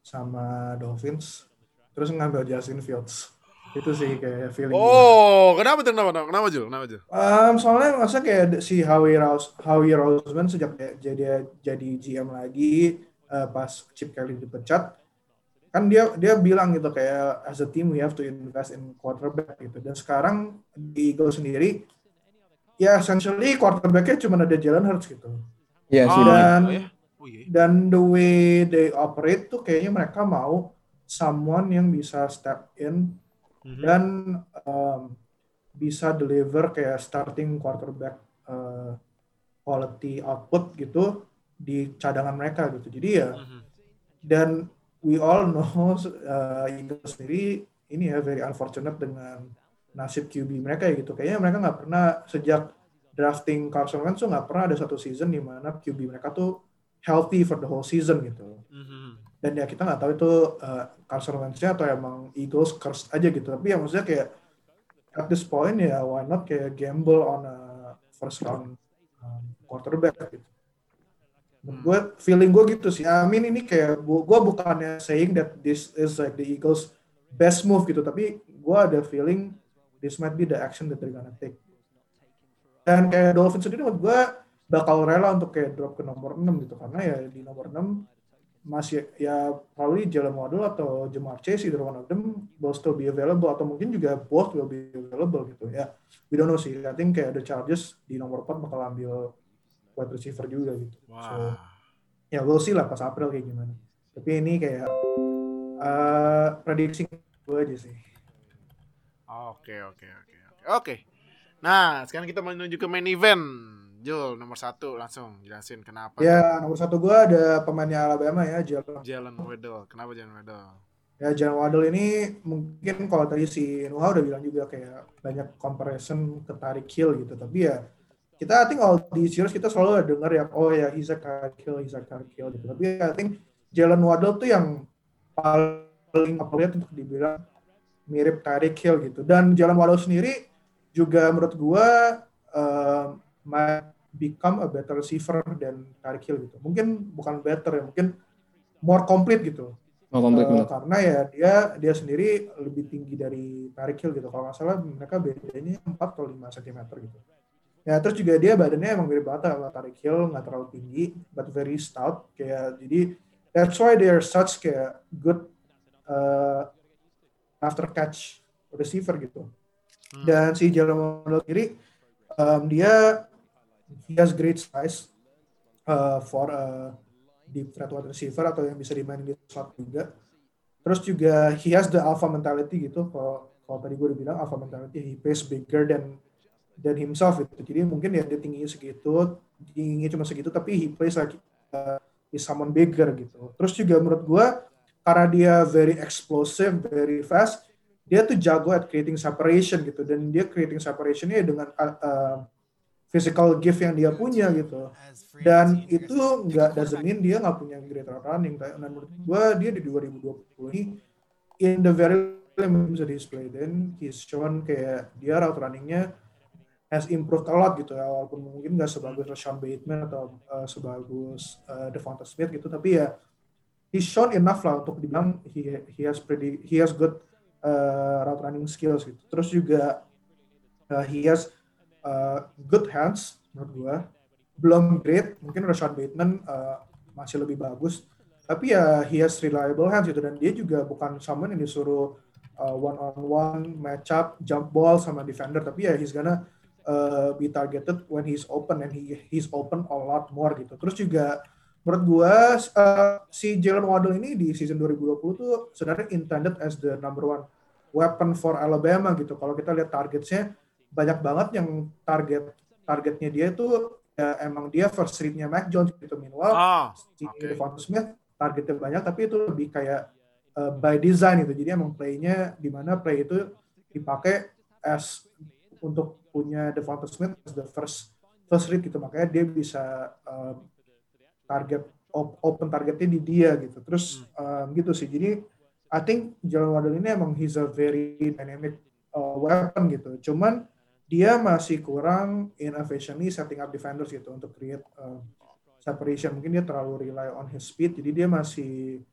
sama Dolphins terus ngambil Justin Fields. Itu sih kayak feeling. Oh, kenapa tuh? Kenapa? Kenapa Jul? Kenapa Jul? Um, soalnya masa kayak si Howie Rose, Howie Roseman sejak dia jadi jadi GM lagi uh, pas Chip Kelly dipecat, kan dia dia bilang gitu kayak as a team we have to invest in quarterback gitu. Dan sekarang di Eagles sendiri ya essentially quarterbacknya cuma ada Jalen Hurts gitu. Iya sih. Oh, dan oh, ya? Oh, iya. dan the way they operate tuh kayaknya mereka mau someone yang bisa step in Mhm. dan um, bisa deliver kayak starting quarterback uh, quality output gitu di cadangan mereka gitu. Jadi ya Mhm. dan we all know uh, Eagles sendiri ini ya very unfortunate dengan nasib QB mereka ya gitu. Kayaknya mereka nggak pernah sejak drafting Carson Wentz tuh nggak pernah ada satu season di mana QB mereka tuh healthy for the whole season gitu. Mhm. Dan ya kita nggak tahu itu uh, Carson Wentz-nya atau emang Eagles cursed aja gitu. Tapi ya maksudnya kayak at this point ya why not kayak gamble on a first round um, quarterback gitu. Menurut gue feeling gue gitu sih. I mean ini kayak gue, gue bukannya saying that this is like the Eagles best move gitu, tapi gue ada feeling this might be the action that they're gonna take. Dan kayak Dolphins sendiri menurut gue bakal rela untuk kayak drop ke nomor 6 gitu karena ya di nomor 6 masih ya probably Jalen Waddle atau Jamar Chase either one of them will still be available atau mungkin juga both will be available gitu ya. We don't know sih. I think kayak the Chargers di nomor 4 bakal ambil wide receiver juga gitu. So, Wah. ya we'll see lah pas April kayak gimana. Tapi ini kayak uh, prediksi gue aja sih. Oke, oke, oke, oke. Oke. Nah, sekarang kita menuju ke main event. Jul, nomor satu langsung jelasin kenapa. Ya nomor satu gue ada pemainnya Alabama ya Jalen. Jalen Waddle. Kenapa Jalen Waddle? Ya Jalen Waddle ini mungkin kalau tadi si Nuha udah bilang juga kayak banyak comparison ke Hill gitu. Tapi ya kita I think all di series kita selalu dengar ya oh ya he's a Tariq Hill, he's a Tariq Hill gitu. Tapi I think Jalen Waddle tuh yang paling appropriate untuk dibilang mirip Tariq Hill gitu. Dan Jalen Waddle sendiri juga menurut gua uh, become a better receiver dan Tariq Hill gitu. Mungkin bukan better ya, mungkin more complete gitu. Komplit Eh, banget. karena ya dia dia sendiri lebih tinggi dari Tariq Hill gitu. Kalau nggak salah mereka bedanya 4 atau 5 cm gitu. Ya terus juga dia badannya emang mirip banget sama Tariq Hill, nggak terlalu tinggi, but very stout. Kayak jadi that's why they are such kayak good uh, after catch receiver gitu. Hmm. Dan si Jalen Waddle sendiri um, dia he has great size uh, for a deep threat wide receiver atau yang bisa dimainin di slot juga. Terus juga he has the alpha mentality gitu. Kalau kalau tadi gue udah bilang alpha mentality, he plays bigger than than himself gitu. Jadi mungkin ya dia tingginya segitu, tingginya cuma segitu, tapi he plays like uh, he's someone bigger gitu. Terus juga menurut gue karena dia very explosive, very fast, dia tuh jago at creating separation gitu. Dan dia creating separationnya dengan uh, physical gift yang dia punya gitu. Dan itu nggak doesn't mean dia nggak punya great running. Dan menurut gua dia di 2020 ini in the very limited that he's played in he's shown kayak dia route runningnya has improved a lot gitu ya. Walaupun mungkin nggak sebagus Rashawn Bateman atau uh, sebagus uh, Devonta Smith gitu. Tapi ya he's shown enough lah untuk dibilang he he has pretty he has good uh, route running skills gitu. Terus juga uh, he has uh, good hands menurut gua. Belum great mungkin Rashawn Bateman uh, masih lebih bagus. Tapi ya he has reliable hands gitu. Dan dia juga bukan someone yang disuruh uh, one on one match up jump ball sama defender. Tapi ya he's gonna uh, be targeted when he's open. And he he's open a lot more gitu. Terus juga menurut gua uh, si Jalen Waddle ini di season 2020 tuh sebenarnya intended as the number one weapon for Alabama gitu. Kalau kita lihat targetnya banyak banget yang target targetnya dia tuh ya emang dia first read-nya Mac Jones gitu. Meanwhile Ah, si oke. Devonta Smith targetnya banyak tapi itu lebih kayak uh, by design gitu. Jadi emang playnya di mana play itu dipakai as untuk punya Devonta Smith as the first first read gitu. Makanya dia bisa um, target op- open targetnya di dia gitu. Terus um, gitu sih. Jadi I think Jalen Waddle ini emang he's a very dynamic uh, weapon gitu. Cuman dia masih kurang innovationally setting up defenders gitu untuk create uh, separation mungkin dia terlalu rely on his speed jadi dia masih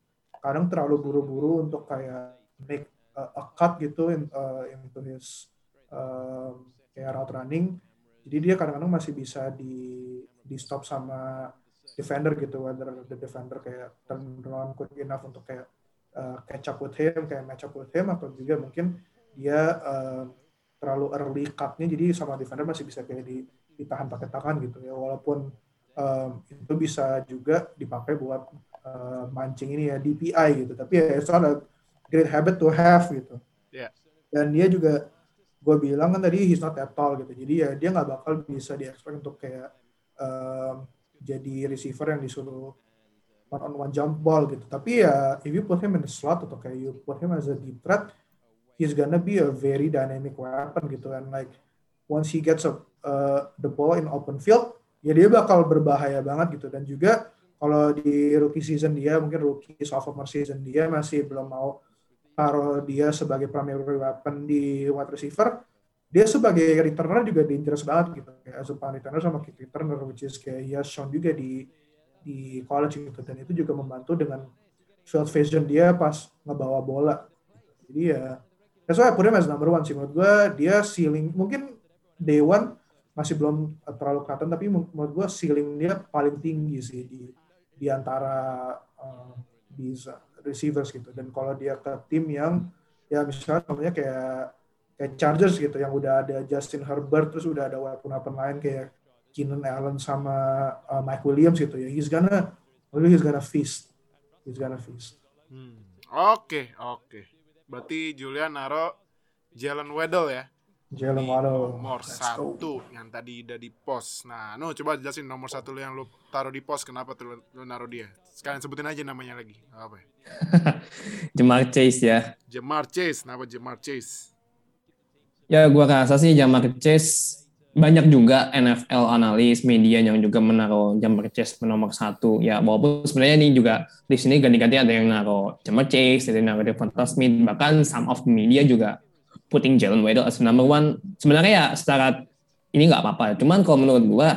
kadang terlalu buru-buru untuk kayak make a, a cut gitu in, uh, into his um, kayak route running. Jadi dia kadang-kadang masih bisa di di stop sama defender gitu, whether the defender kayak turn around quick enough untuk kayak uh, catch up with him, kayak match up with him, atau juga mungkin dia uh, terlalu early cut-nya, jadi sama defender masih bisa kayak di, ditahan pakai tangan gitu ya, walaupun um, itu bisa juga dipakai buat uh, mancing ini ya DPI gitu, tapi ya it's not a great habit to have gitu. Yeah. Dan dia juga gue bilang kan tadi he's not that tall gitu, jadi ya dia nggak bakal bisa di expect untuk kayak um, jadi receiver yang disuruh one on one jump ball gitu. Tapi ya if you put him in the slot atau kayak you put him as a deep threat, he's gonna be a very dynamic weapon gitu and like once he gets a, uh, the ball in open field, ya dia bakal berbahaya banget gitu. Dan juga kalau di rookie season dia mungkin rookie sophomore season dia masih belum mau taruh dia sebagai primary weapon di wide receiver dia sebagai returner juga dangerous banget gitu. Kayak as returner sama kick returner which is kayak has shown juga di di college gitu. Dan itu juga membantu dengan field vision dia pas ngebawa bola. Jadi ya that's why I put him as number one sih menurut gue dia ceiling mungkin day one masih belum terlalu kelihatan tapi menurut gue ceiling dia paling tinggi sih di di antara uh, receivers gitu dan kalau dia ke tim yang ya misalnya namanya kayak kayak Chargers gitu yang udah ada Justin Herbert terus udah ada weapon-weapon lain kayak Keenan Allen sama uh, Mike Williams gitu ya he's gonna he's gonna feast he's gonna feast Hmm. Oke, oke. Berarti Julian naro Jalen Waddle ya. Jalen Di Waddle Nomor Let's satu go. yang tadi udah di post. Nah, no coba jelasin nomor satu lu yang lu taruh di post. Kenapa tuh lu, naruh dia? Sekalian sebutin aja namanya lagi. Apa? ya? Jamar Chase ya. Jamar Chase. Kenapa Jamar Chase? Ya gua rasa sih Jamar Chase banyak juga NFL analis media yang juga menaruh Jamar Chase nomor satu. Ya walaupun sebenarnya ini juga di sini ganti-ganti ada yang naruh Jamar Chase ada yang naruh Devonta Smith. Bahkan some of the media juga putting Jalen Waddle as number one. Sebenarnya ya secara ini nggak apa-apa. Cuman kalau menurut gua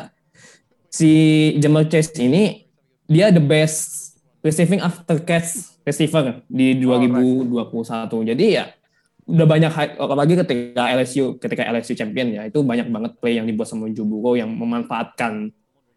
si Jamar Chase ini dia the best receiving after catch receiver di 2021 jadi ya udah banyak apalagi ketika LSU ketika LSU champion ya itu banyak banget play yang dibuat sama Burrow yang memanfaatkan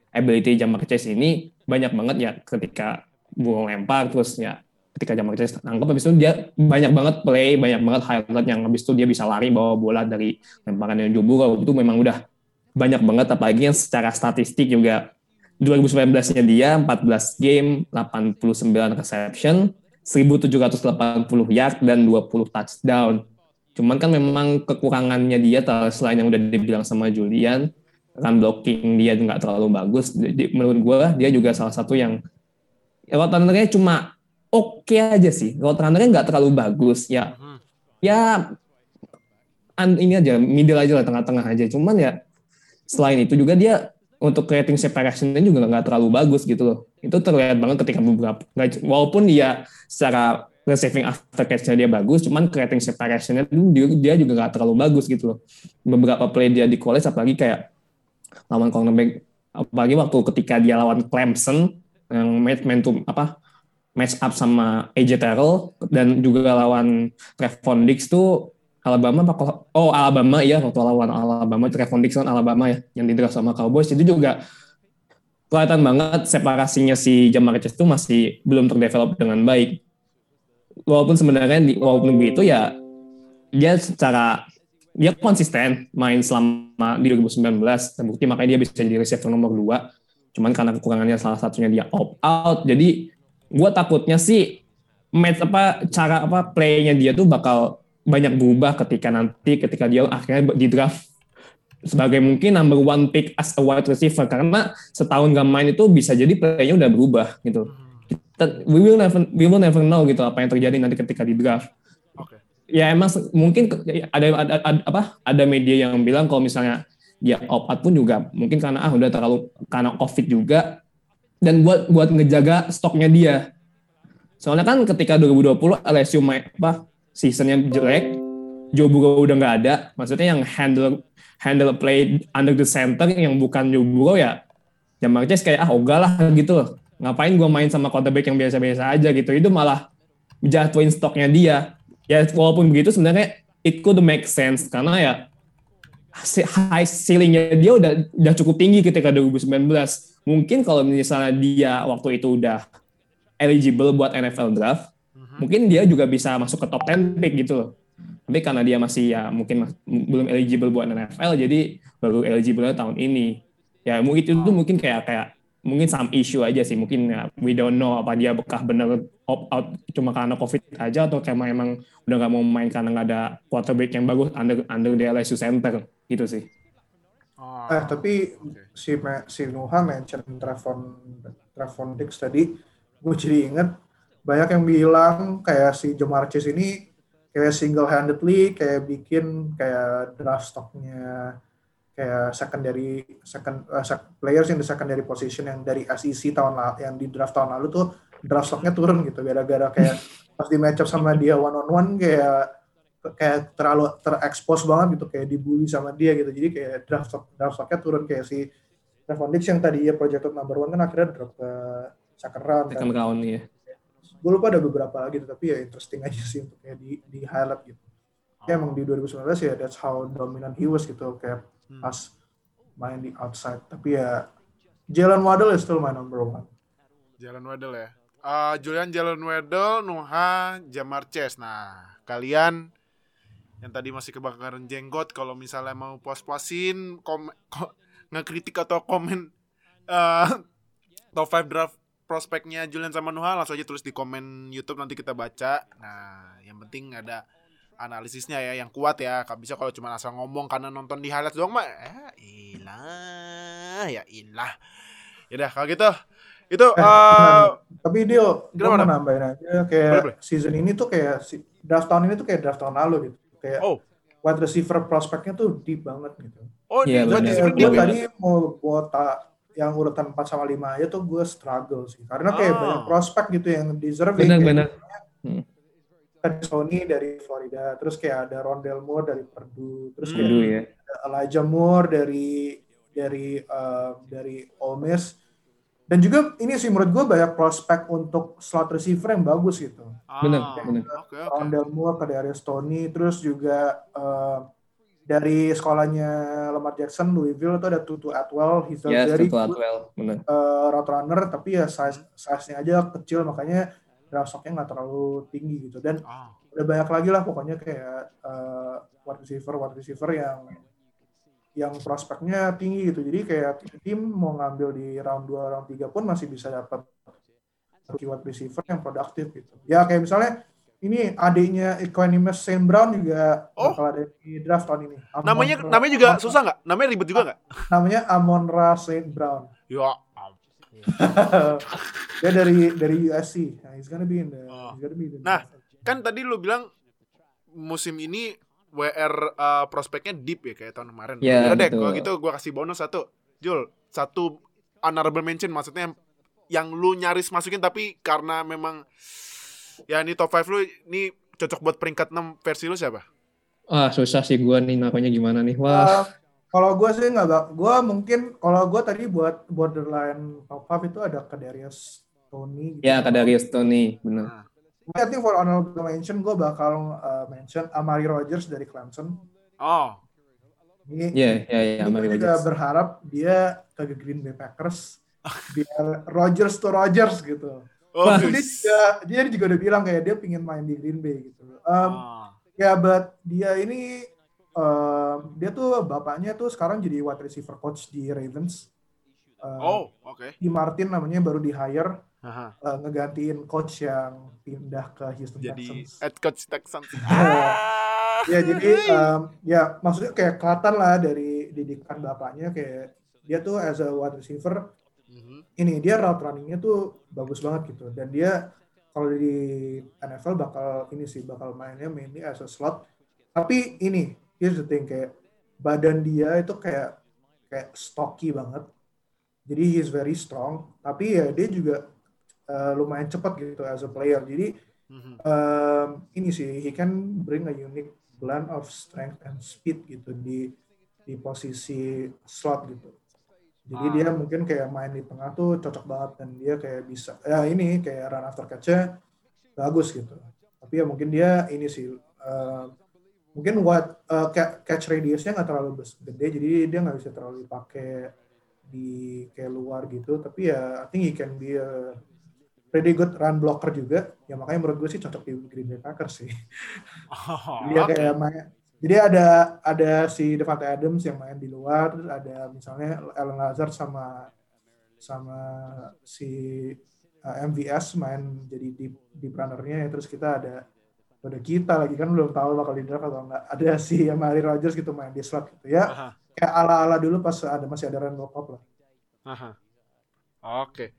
ability Jamar Chase ini banyak banget ya ketika Burrow lempar terus ya ketika Jamar Chase nangkep habis itu dia banyak banget play banyak banget highlight yang habis itu dia bisa lari bawa bola dari lemparan yang Burrow. Itu memang udah banyak banget apalagi yang secara statistik juga. 2019-nya dia 14 game 89 reception 1780 yard dan 20 touchdown. Cuman kan memang kekurangannya dia selain yang udah dibilang sama Julian, run blocking dia nggak terlalu bagus. Jadi, menurut gue dia juga salah satu yang ya, route runner-nya cuma oke aja sih. Route runner-nya nggak terlalu bagus. Ya, ya ini aja middle aja lah tengah-tengah aja. Cuman ya selain itu juga dia untuk creating separation-nya juga nggak terlalu bagus gitu loh. Itu terlihat banget ketika beberapa walaupun dia secara receiving after catch-nya dia bagus, cuman creating separation-nya dia, juga nggak terlalu bagus gitu loh. Beberapa play dia di college apalagi kayak lawan cornerback apalagi waktu ketika dia lawan Clemson yang match man to apa match up sama AJ Terrell dan juga lawan Trevon Diggs tuh Alabama oh Alabama ya waktu lawan Alabama Trevon kan Alabama ya yang di draft sama Cowboys. Itu juga kelihatan banget separasinya si Jamar Chase itu masih belum terdevelop dengan baik. Walaupun sebenarnya di, walaupun begitu ya dia secara dia konsisten main selama di 2019 terbukti makanya dia bisa jadi receiver nomor 2 cuman karena kekurangannya salah satunya dia opt out. Jadi gue takutnya sih match apa cara apa playnya dia tuh bakal banyak berubah ketika nanti ketika dia akhirnya di draft sebagai mungkin number one pick as a wide receiver karena setahun gak main itu bisa jadi playnya udah berubah gitu. Kita, we will never we will never know gitu apa yang terjadi nanti ketika di draft. Oke. Ya emang mungkin ke- ada, ada, ada apa ada media yang bilang kalau misalnya dia opt out pun juga mungkin karena ah udah terlalu karena covid juga dan buat buat ngejaga stoknya dia. Soalnya kan ketika 2020 LSU main apa seasonnya jelek, Joe Burrow udah nggak ada, maksudnya yang handle handle play under the center yang bukan Joe Burrow ya, Jamar Chase kayak ah ogah lah gitu loh. Ngapain gue main sama quarterback yang biasa-biasa aja gitu, itu malah jatuhin stoknya dia. ya walaupun begitu sebenarnya it could make sense karena ya high ceilingnya dia udah udah cukup tinggi ketika 2019. Mungkin kalau misalnya dia waktu itu udah eligible buat NFL draft. Mungkin dia juga bisa masuk ke top 10 pick gitu loh. Tapi karena dia masih ya mungkin mas- belum eligible buat NFL, jadi baru eligible tahun ini. Ya mungkin itu tuh mungkin kayak kayak mungkin some issue aja sih. Mungkin ya, we don't know apa dia bekah bener opt out cuma karena covid aja atau kayak emang udah nggak mau main karena nggak ada quarterback yang bagus under under the LSU center gitu sih. Oh, Eh tapi si si Nuha mention Trevon Trevon Diggs tadi, gue jadi inget banyak yang bilang kayak si Jamar Chase ini kayak single handedly kayak bikin kayak draft stocknya kayak secondary second uh, players in the secondary position yang dari SEC tahun lalu yang di draft tahun lalu tuh draft stocknya turun gitu gara-gara kayak pas di match up sama dia one on one kayak kayak terlalu terekspos banget gitu kayak dibully sama dia gitu jadi kayak draft stock draft stocknya turun kayak si Trevon Diggs yang tadi ya projected number one kan akhirnya drop ke second round kan. Second round ya. Gue lupa ada beberapa lagi tapi ya interesting aja sih untuk kayak di, di highlight gitu ya emang di 2019 ya that's how dominant he was gitu kayak Hmm. pas main di outside tapi ya Jalen Waddle is still my number one Jalen Waddle ya. Eh, Julian Jalen Waddle, Nuha, Jamar Chase. Nah, kalian yang tadi masih kebakaran jenggot kalau misalnya mau puas-puasin kom ko- ngekritik atau komen eh top 5 draft prospeknya Julian sama Nuha langsung aja tulis di komen YouTube nanti kita baca. Nah, yang penting ada analisisnya ya yang kuat ya. Gak bisa kalau cuma asal ngomong karena nonton di highlights doang mah eh ilah ya ilah. Ya udah kalau gitu itu Eh, eh tapi dia gue Kenapa, mau Nam? nambahin aja kayak Boleh, boleh. season ini tuh kayak si, draft tahun ini tuh kayak draft tahun lalu gitu kayak Oh. wide receiver prospeknya tuh deep banget gitu Oh, Iya, gue Bener. tadi mau buat yang urutan 4 sama 5 aja tuh gue struggle sih. Karena kayak Ah. banyak prospek gitu yang deserving. Benar Kayak benar. Ada Sony dari Florida, terus kayak ada Rondell Moore dari Purdue, terus kayak Dulu ya. ada Elijah Moore dari dari eh, dari Ole Miss. Dan juga ini sih menurut gue banyak prospek untuk slot receiver yang bagus gitu. Ah, Bener, bener. Oke, oke. Rondell Moore ke Darius Tony, terus juga eh, dari sekolahnya Lamar Jackson, Louisville itu ada Tutu Atwell, he's a Ya, very Atwell, benar. uh, route runner tapi ya size size-nya aja kecil makanya draft stock-nya nggak terlalu tinggi gitu. Dan Ah, udah banyak lagi lah pokoknya kayak uh, wide receiver wide receiver yang yang prospeknya tinggi gitu. Jadi kayak tim mau ngambil di round 2 round 3 pun masih bisa dapat rookie wide receiver yang produktif gitu. Ya kayak misalnya ini adiknya Equanimus Saint Brown juga Oh. bakal ada di draft tahun ini Amon namanya Ra- namanya juga susah nggak? Namanya ribet juga nggak? namanya Amon Ra Saint Brown Ya, dia dari dari USC. Nah, he's gonna be in the. Oh. He's gonna be in the Nah, kan tadi lu bilang musim ini WR uh, prospeknya deep ya kayak tahun kemarin. Ya, Yaudah deh, kalau gitu gua kasih bonus satu. Jul, satu honorable mention maksudnya yang, yang lu nyaris masukin tapi karena memang ya ini top 5 lu ini cocok buat peringkat 6 versi lu siapa? Wah, susah sih gua nih namanya gimana nih. Uh, Wah, kalau gue sih nggak, gak- gue mungkin kalau gue tadi buat borderline top 5 itu ada Kadarius Tony. Gitu. ya Kadarius Tony, benar. I think for honorable mention gue bakal uh, mention Amari Rogers dari Clemson. Oh, Ini, Iya, iya, iya, ini Amari gue juga berharap dia ke Green Bay Packers biar Rogers to Rogers gitu. Oh. Dia juga dia juga udah bilang kayak dia pingin main di Green Bay gitu. Um, Ah. Ya, but dia ini um, dia tuh bapaknya tuh sekarang jadi wide receiver coach di Ravens. Um, Oh, oke. Di Martin namanya baru di hire Aha. uh, ngegantiin coach yang pindah ke Houston Jadi Texans. head coach Texans. Ah. ya jadi um, ya maksudnya kayak kelihatan lah dari didikan bapaknya kayak dia tuh as a wide receiver Mhm. ini dia route runningnya tuh bagus banget gitu. Dan dia kalau di NFL bakal ini sih bakal mainnya mainly as a slot. Tapi ini here's the thing kayak badan dia itu kayak kayak stocky banget. Jadi he is very strong. Tapi ya dia juga uh, lumayan cepat gitu as a player. Jadi um, ini sih he can bring a unique blend of strength and speed gitu di di posisi slot gitu. Jadi Ah. dia mungkin kayak main di tengah tuh cocok banget dan dia kayak bisa ya ini kayak run after catch-nya bagus gitu. Tapi ya mungkin dia ini sih uh, mungkin what uh, catch radiusnya nggak terlalu gede jadi dia nggak bisa terlalu dipakai di kayak luar gitu tapi ya I think he can be a pretty good run blocker juga ya makanya menurut gue sih cocok di Green Bay Packers sih Oh, ya oke. kayak main jadi ada ada si Devante Adams yang main di luar terus ada misalnya Alan Lazard sama sama si uh, MVS main jadi deep deep runner-nya ya terus kita ada ada kita lagi kan belum tahu bakal di draft atau enggak ada si Amari Rogers gitu main di slot gitu ya Aha, kayak ala-ala dulu pas ada masih ada Randall Cobb lah aha. Oke.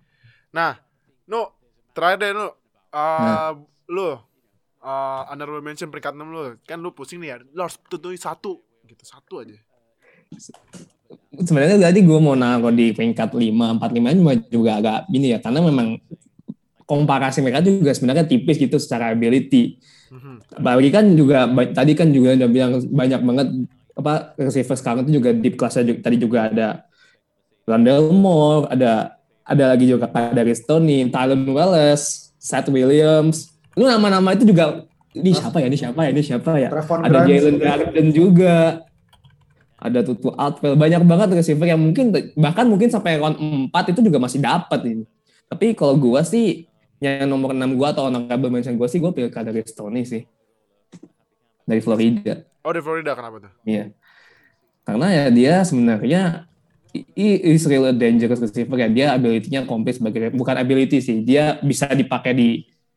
Nah, Nu, terakhir deh Nu. Uh, Nah. Lu, uh, honorable mention peringkat 6 lu. Kan lu pusing nih ya. Lu harus tentuin satu. Gitu, satu aja. sebenarnya tadi gue mau naruh di peringkat 5, 4, 5 cuma juga agak gini ya, karena memang komparasi mereka juga sebenarnya tipis gitu secara ability. Mhm. Apalagi kan juga tadi kan juga udah bilang banyak banget apa receiver sekarang itu juga deep class tadi juga ada Rondell Moore, ada ada lagi juga ada Tony, Tylen Wallace, Seth Williams. Lu nama-nama itu juga ini siapa ya? Ini siapa ya? Ini siapa ya? Trevon ada Grimes Jalen. Garden juga ada Tutu Atwell banyak banget receiver yang mungkin bahkan mungkin sampai round 4 itu juga masih dapat ini tapi kalau gua sih yang nomor 6 gua atau honorable mention gua sih gua pilih dari Stoney sih dari Florida Oh, di Florida kenapa tuh? Iya. Karena ya dia sebenarnya i- is real a dangerous receiver ya. Dia ability-nya komplit sebagai bukan ability sih. Dia bisa dipakai di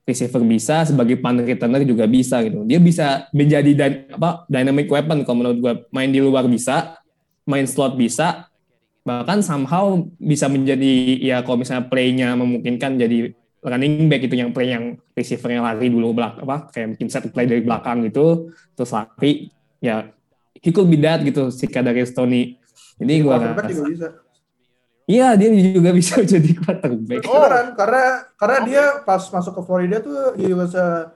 receiver bisa, sebagai punt returner juga bisa gitu. Dia bisa menjadi dy- apa dynamic weapon kalau menurut gua. Main di luar bisa, main slot bisa, bahkan somehow bisa menjadi ya kalau misalnya play-nya memungkinkan jadi running back itu yang play yang receiver-nya lari dulu belak apa kayak bikin set play dari belakang gitu terus lari ya he could be that gitu si Kadarius Tony. Quarterback juga rasa iya dia juga bisa jadi quarterback Oh. Beneran, karena karena dia pas masuk ke Florida tuh he was a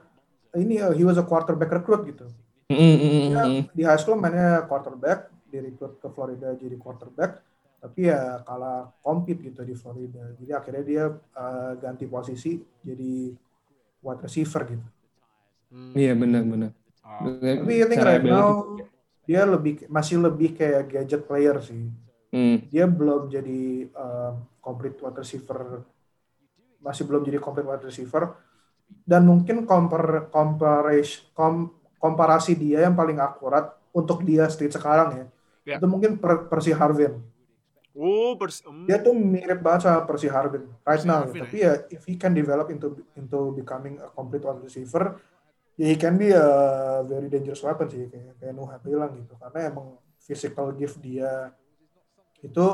ini uh, he was a quarterback recruit gitu. Mm, mm, mm, Dia mm. di high school mainnya quarterback, direkrut ke Florida jadi quarterback, tapi ya kalah compete gitu di Florida. Jadi akhirnya dia uh, ganti posisi jadi wide receiver gitu. Hmm. iya benar-benar Oh. Tapi I think right now dia lebih masih lebih kayak gadget player sih. Hmm, Dia belum jadi um, complete wide receiver, masih belum jadi complete wide receiver. Dan mungkin compar comparison kom- komparasi dia yang paling akurat untuk dia state sekarang ya, Ya. itu mungkin per, Percy Harvin. Oh, bers hmm. Dia tuh mirip banget sama Percy Harvin right Percy now. Harvin, Tapi ya if he can develop into into becoming a complete wide receiver, ya he can be a very dangerous weapon sih kayak kayak Nuh bilang gitu. Karena emang physical gift dia itu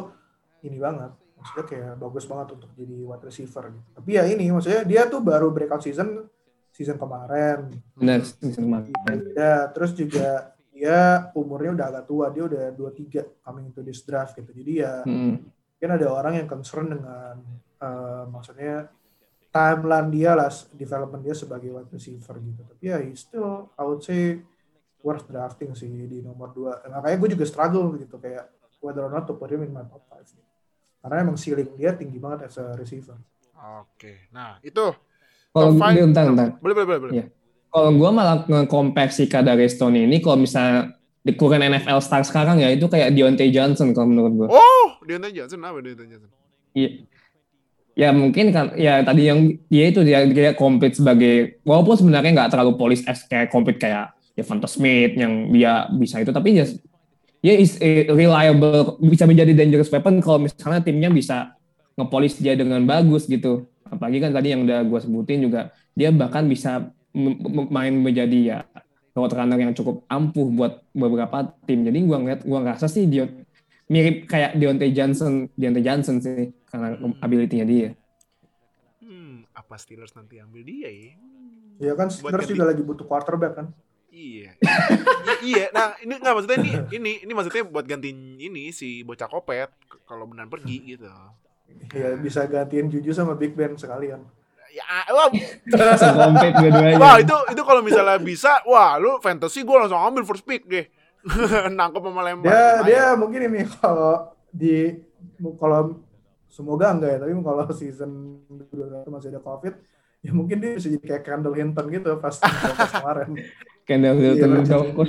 ini banget. Maksudnya kayak bagus banget untuk jadi wide receiver gitu. Tapi ya ini maksudnya dia tuh baru breakout season season kemarin. benar season kemarin. Ya, terus juga dia umurnya udah agak tua, dia udah 23 coming to this draft gitu. Jadi ya Hmm, mungkin ada orang yang concern dengan eh, maksudnya timeline dia lah development dia sebagai wide receiver gitu tapi ya he still I would say worth drafting sih di nomor 2 makanya gue juga struggle gitu kayak whether or not to put him in my top 5 karena emang ceiling dia tinggi banget as a receiver Oke. Nah, itu kalau dia entar entar boleh boleh boleh. boleh. Iya. Kalau gue malah nge-compare si ini kalau misalnya di kurang NFL star sekarang ya itu kayak Deontay Johnson kalau menurut gue. Oh, Deontay Johnson apa Deontay Johnson? Iya. Ya mungkin kan ya tadi yang dia itu dia dia compete sebagai walaupun sebenarnya nggak terlalu polis as kayak compete kayak Devonta Smith yang dia bisa itu tapi ya is a reliable bisa menjadi dangerous weapon kalau misalnya timnya bisa ngepolis dia dengan bagus gitu. Apalagi kan tadi yang udah gue sebutin juga dia bahkan bisa m- m- main menjadi ya route runner yang cukup ampuh buat beberapa tim. Jadi gua ngeliat gua ngerasa sih dia mirip kayak Deontay Johnson, Deontay Johnson sih karena ability-nya dia. Hmm, apa Steelers nanti ambil dia ya? ya kan Steelers juga lagi butuh quarterback kan Iya. I- iya, nah ini nggak maksudnya ini ini ini maksudnya buat gantiin ini si bocah kopet kalau benar pergi gitu. ya bisa gantiin Juju sama Big Ben sekalian Ya, wah, dua-duanya. wah itu itu kalau misalnya bisa, wah lu fantasy gue langsung ambil first pick deh. Nangkep sama lempar. dia dia mungkin ini kalau di kalau semoga enggak ya tapi kalau season 21 masih ada covid ya mungkin dia bisa jadi kayak Kendall Hinton gitu pas kemarin. Kendall Iya, Hilton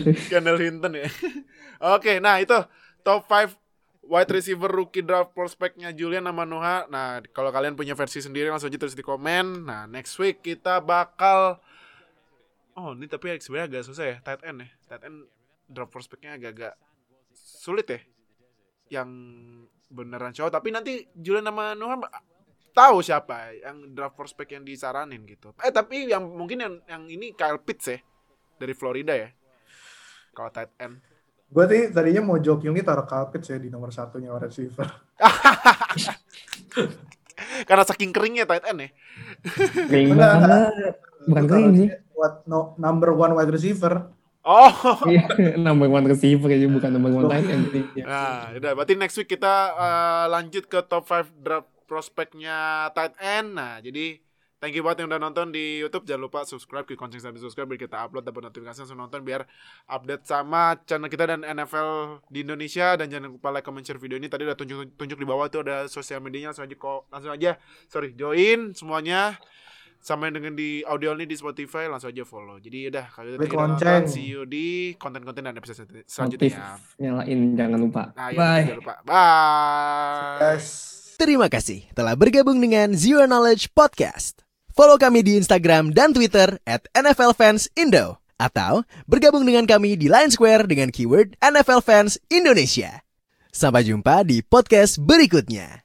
sih. Kendall Hinton ya. Oke, nah itu top 5 wide receiver rookie draft prospeknya Julian sama Nuha. Nah, kalau kalian punya versi sendiri langsung aja tulis di komen. Nah, next week kita bakal Oh, ini tapi sebenarnya agak susah ya, tight end ya. Tight end draft prospeknya agak-agak sulit ya. Yang beneran cowok, tapi nanti Julian sama Nuha tahu siapa yang draft prospek yang disaranin gitu. Eh, tapi yang mungkin yang yang ini Kyle Pitts ya dari Florida ya. Kalau tight end. Gue tadi tadinya mau joking nih taruh Kalpit ya di nomor satunya wide receiver. Karena saking keringnya tight end ya. Kering Enggak, enggak. banget. Bukan kering sih. Buat no- number one wide receiver. Oh. Iya, number one receiver aja bukan number one tight end. Iya. Nah, udah berarti next week kita eh, lanjut ke top 5 draft prospeknya tight end. Nah, jadi thank you buat yang udah nonton di YouTube. Jangan lupa subscribe, klik lonceng sampai subscribe biar kita upload dapat notifikasi langsung nonton biar update sama channel kita dan NFL di Indonesia dan jangan lupa like, comment, share video ini. Tadi udah tunjuk tunjuk di bawah itu ada sosial medianya langsung aja kok langsung aja sorry join semuanya sama yang dengan di audio ini di Spotify langsung aja follow. Jadi udah kalau Klik kita nonton, lonceng. see you di konten-konten dan episode Notif selanjutnya. nyalain jangan lupa. Nah, ya, Bye. jangan lupa. Bye. Guys. Terima kasih telah bergabung dengan Zero Knowledge Podcast. Follow kami di Instagram dan Twitter at NFL Fans Indo. Atau bergabung dengan kami di Line Square dengan keyword NFL Fans Indonesia. Sampai jumpa di podcast berikutnya.